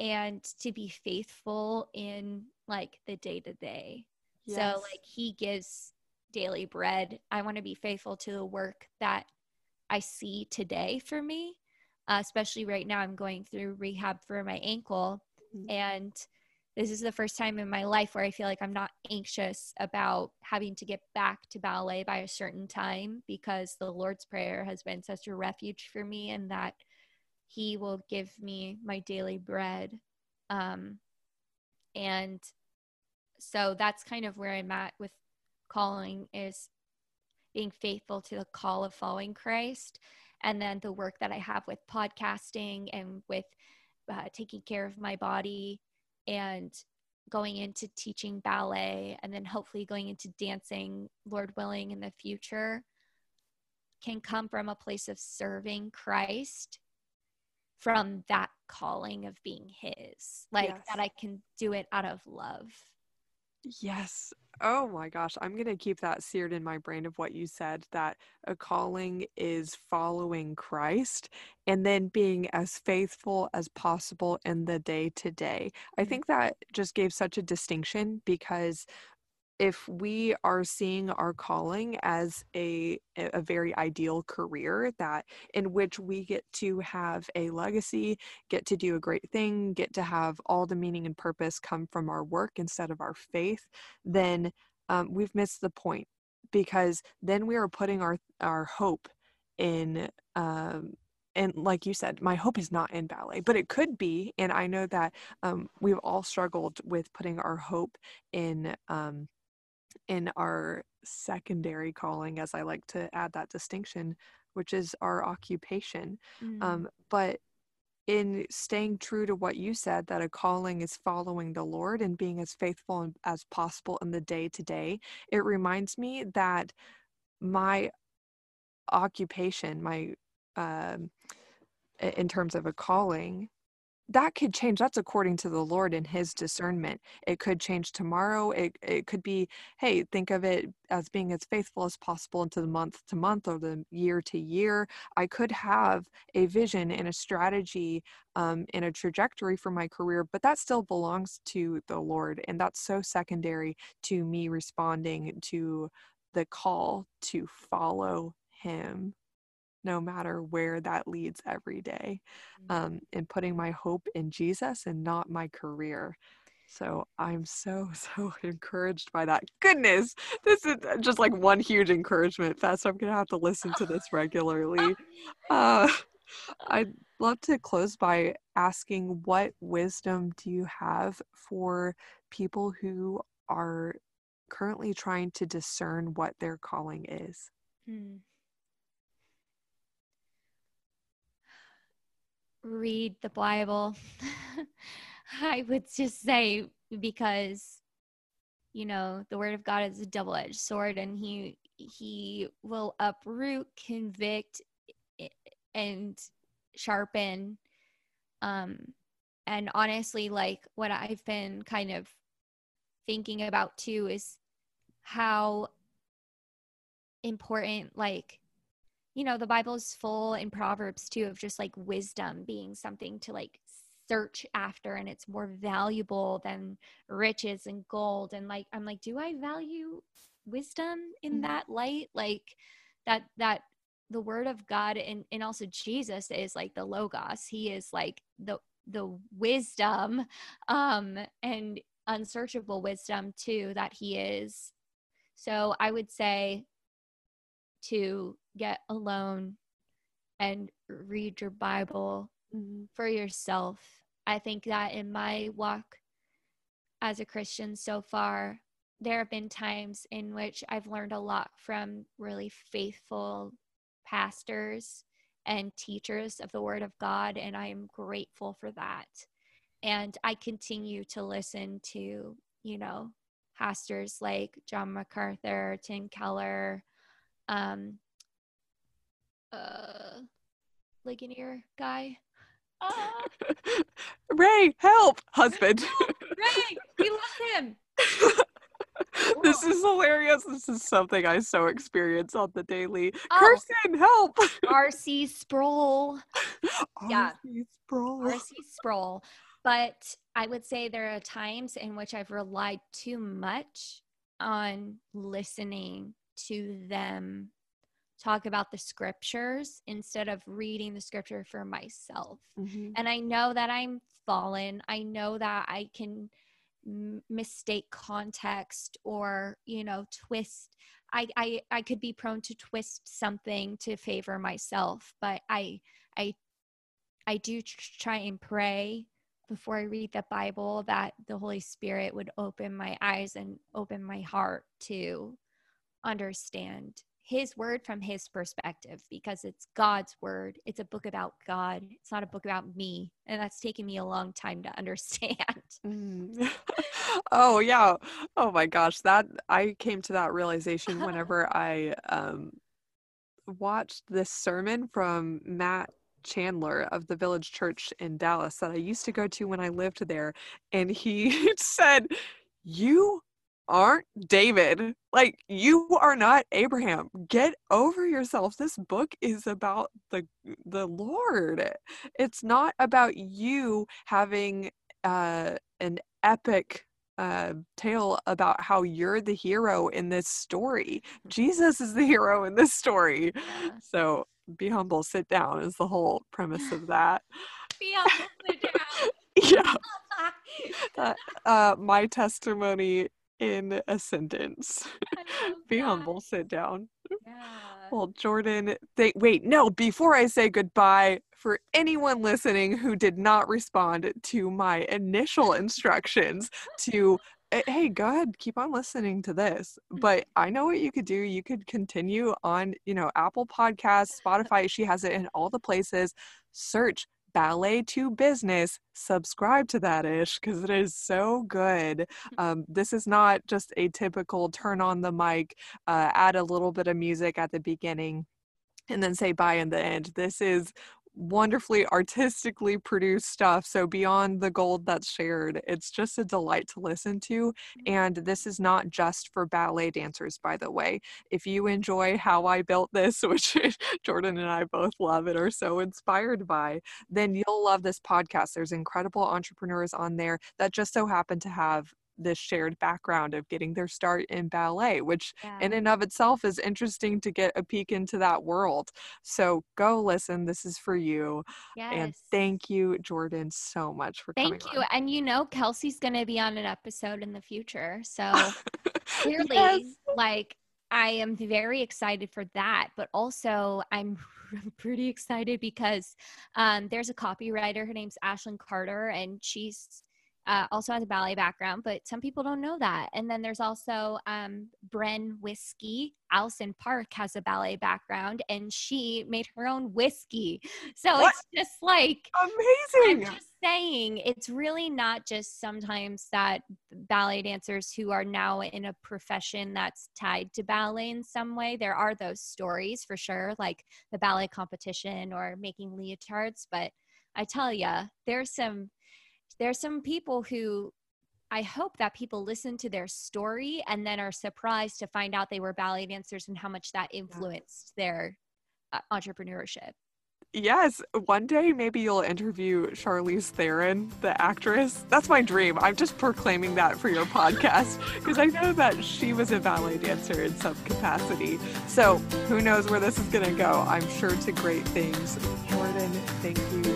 and to be faithful in like the day to day so like he gives daily bread. I want to be faithful to the work that I see today for me. Uh, especially right now, I'm going through rehab for my ankle. Mm-hmm. And this is the first time in my life where I feel like I'm not anxious about having to get back to ballet by a certain time because the Lord's Prayer has been such a refuge for me and that He will give me my daily bread. Um, and so that's kind of where I'm at with calling is being faithful to the call of following Christ. And then the work that I have with podcasting and with uh, taking care of my body and going into teaching ballet and then hopefully going into dancing, Lord willing, in the future, can come from a place of serving Christ from that calling of being His. Like yes. that I can do it out of love. Yes. Oh my gosh. I'm going to keep that seared in my brain of what you said that a calling is following Christ and then being as faithful as possible in the day to day. I mm-hmm. think that just gave such a distinction because if we are seeing our calling as a a very ideal career that in which we get to have a legacy get to do a great thing get to have all the meaning and purpose come from our work instead of our faith then um, we've missed the point because then we are putting our our hope in um, and like you said, my hope is not in ballet, but it could be. And I know that um, we've all struggled with putting our hope in um, in our secondary calling, as I like to add that distinction, which is our occupation. Mm. Um, but in staying true to what you said, that a calling is following the Lord and being as faithful as possible in the day to day, it reminds me that my occupation, my um, in terms of a calling, that could change that's according to the lord and his discernment. It could change tomorrow it, it could be hey think of it as being as faithful as possible into the month to month or the year to year. I could have a vision and a strategy um, and a trajectory for my career but that still belongs to the lord and that's so secondary to me responding to the call to follow him no matter where that leads every day, um, and putting my hope in Jesus and not my career. So I'm so, so encouraged by that. Goodness, this is uh, just like one huge encouragement fest. I'm going to have to listen to this regularly. Uh, I'd love to close by asking what wisdom do you have for people who are currently trying to discern what their calling is? Hmm. Read the Bible. I would just say because you know the word of God is a double-edged sword and he he will uproot, convict and sharpen um and honestly like what I've been kind of thinking about too is how important like you know, the Bible is full in Proverbs too of just like wisdom being something to like search after and it's more valuable than riches and gold. And like, I'm like, do I value wisdom in mm-hmm. that light? Like that, that the word of God and, and also Jesus is like the Logos. He is like the, the wisdom um, and unsearchable wisdom too that he is. So I would say to get alone and read your Bible mm-hmm. for yourself. I think that in my walk as a Christian so far, there have been times in which I've learned a lot from really faithful pastors and teachers of the Word of God, and I am grateful for that. And I continue to listen to, you know, pastors like John MacArthur, Tim Keller, um, uh Ligonier guy. Uh, Ray, help, husband. Ray, we lost him. this is hilarious. This is something I so experience on the daily. Oh. Kirsten, help. R.C. Sproul. yeah. R.C. Sproul. R.C. Sproul. But I would say there are times in which I've relied too much on listening to them talk about the scriptures instead of reading the scripture for myself. Mm-hmm. And I know that I'm fallen. I know that I can m- mistake context or, you know, twist. I, I I could be prone to twist something to favor myself, but I I I do try and pray before I read the Bible that the Holy Spirit would open my eyes and open my heart to understand his word from his perspective because it's God's word. It's a book about God. It's not a book about me. And that's taken me a long time to understand. Mm. oh, yeah. Oh my gosh. That I came to that realization whenever I um, watched this sermon from Matt Chandler of the Village Church in Dallas that I used to go to when I lived there. And he said, You aren't David. Like you are not Abraham. Get over yourself. This book is about the the Lord. It's not about you having uh an epic uh, tale about how you're the hero in this story. Jesus is the hero in this story. Yeah. So be humble, sit down is the whole premise of that. be humble, sit down. yeah. uh, my testimony in a sentence. Be that. humble, sit down. Yeah. Well, Jordan, they, wait, no, before I say goodbye, for anyone listening who did not respond to my initial instructions to eh, hey go ahead keep on listening to this but i know what you could do you could continue on you know apple podcasts spotify she has it in all the places search ballet to business subscribe to that ish because it is so good. Um, this is not just a typical turn on the mic uh, add a little bit of music at the beginning and then say bye in the end. This is wonderfully artistically produced stuff. So beyond the gold that's shared, it's just a delight to listen to. Mm-hmm. And this is not just for ballet dancers, by the way. If you enjoy how I built this, which Jordan and I both love and are so inspired by, then you'll love this podcast. There's incredible entrepreneurs on there that just so happen to have this shared background of getting their start in ballet, which yeah. in and of itself is interesting to get a peek into that world. So go listen. This is for you. Yes. And thank you, Jordan, so much for coming on. thank you. On. And you know, Kelsey's going to be on an episode in the future. So clearly, yes. like, I am very excited for that, but also I'm pretty excited because um, there's a copywriter. Her name's Ashlyn Carter, and she's uh, also has a ballet background, but some people don't know that. And then there's also um, Brenne Whiskey. Allison Parc has a ballet background, and she made her own whiskey. So what? it's just like amazing. I'm just saying, it's really not just sometimes that ballet dancers who are now in a profession that's tied to ballet in some way. There are those stories for sure, like the ballet competition or making leotards, but I tell you, there's some there's some people who I hope that people listen to their story and then are surprised to find out they were ballet dancers and how much that influenced their uh, entrepreneurship. Yes, one day maybe you'll interview Charlize Theron, the actress. That's my dream. I'm just proclaiming that for your podcast because I know that she was a ballet dancer in some capacity. So who knows where this is going to go? I'm sure to great things. Jordan, thank you, thank you, thank you.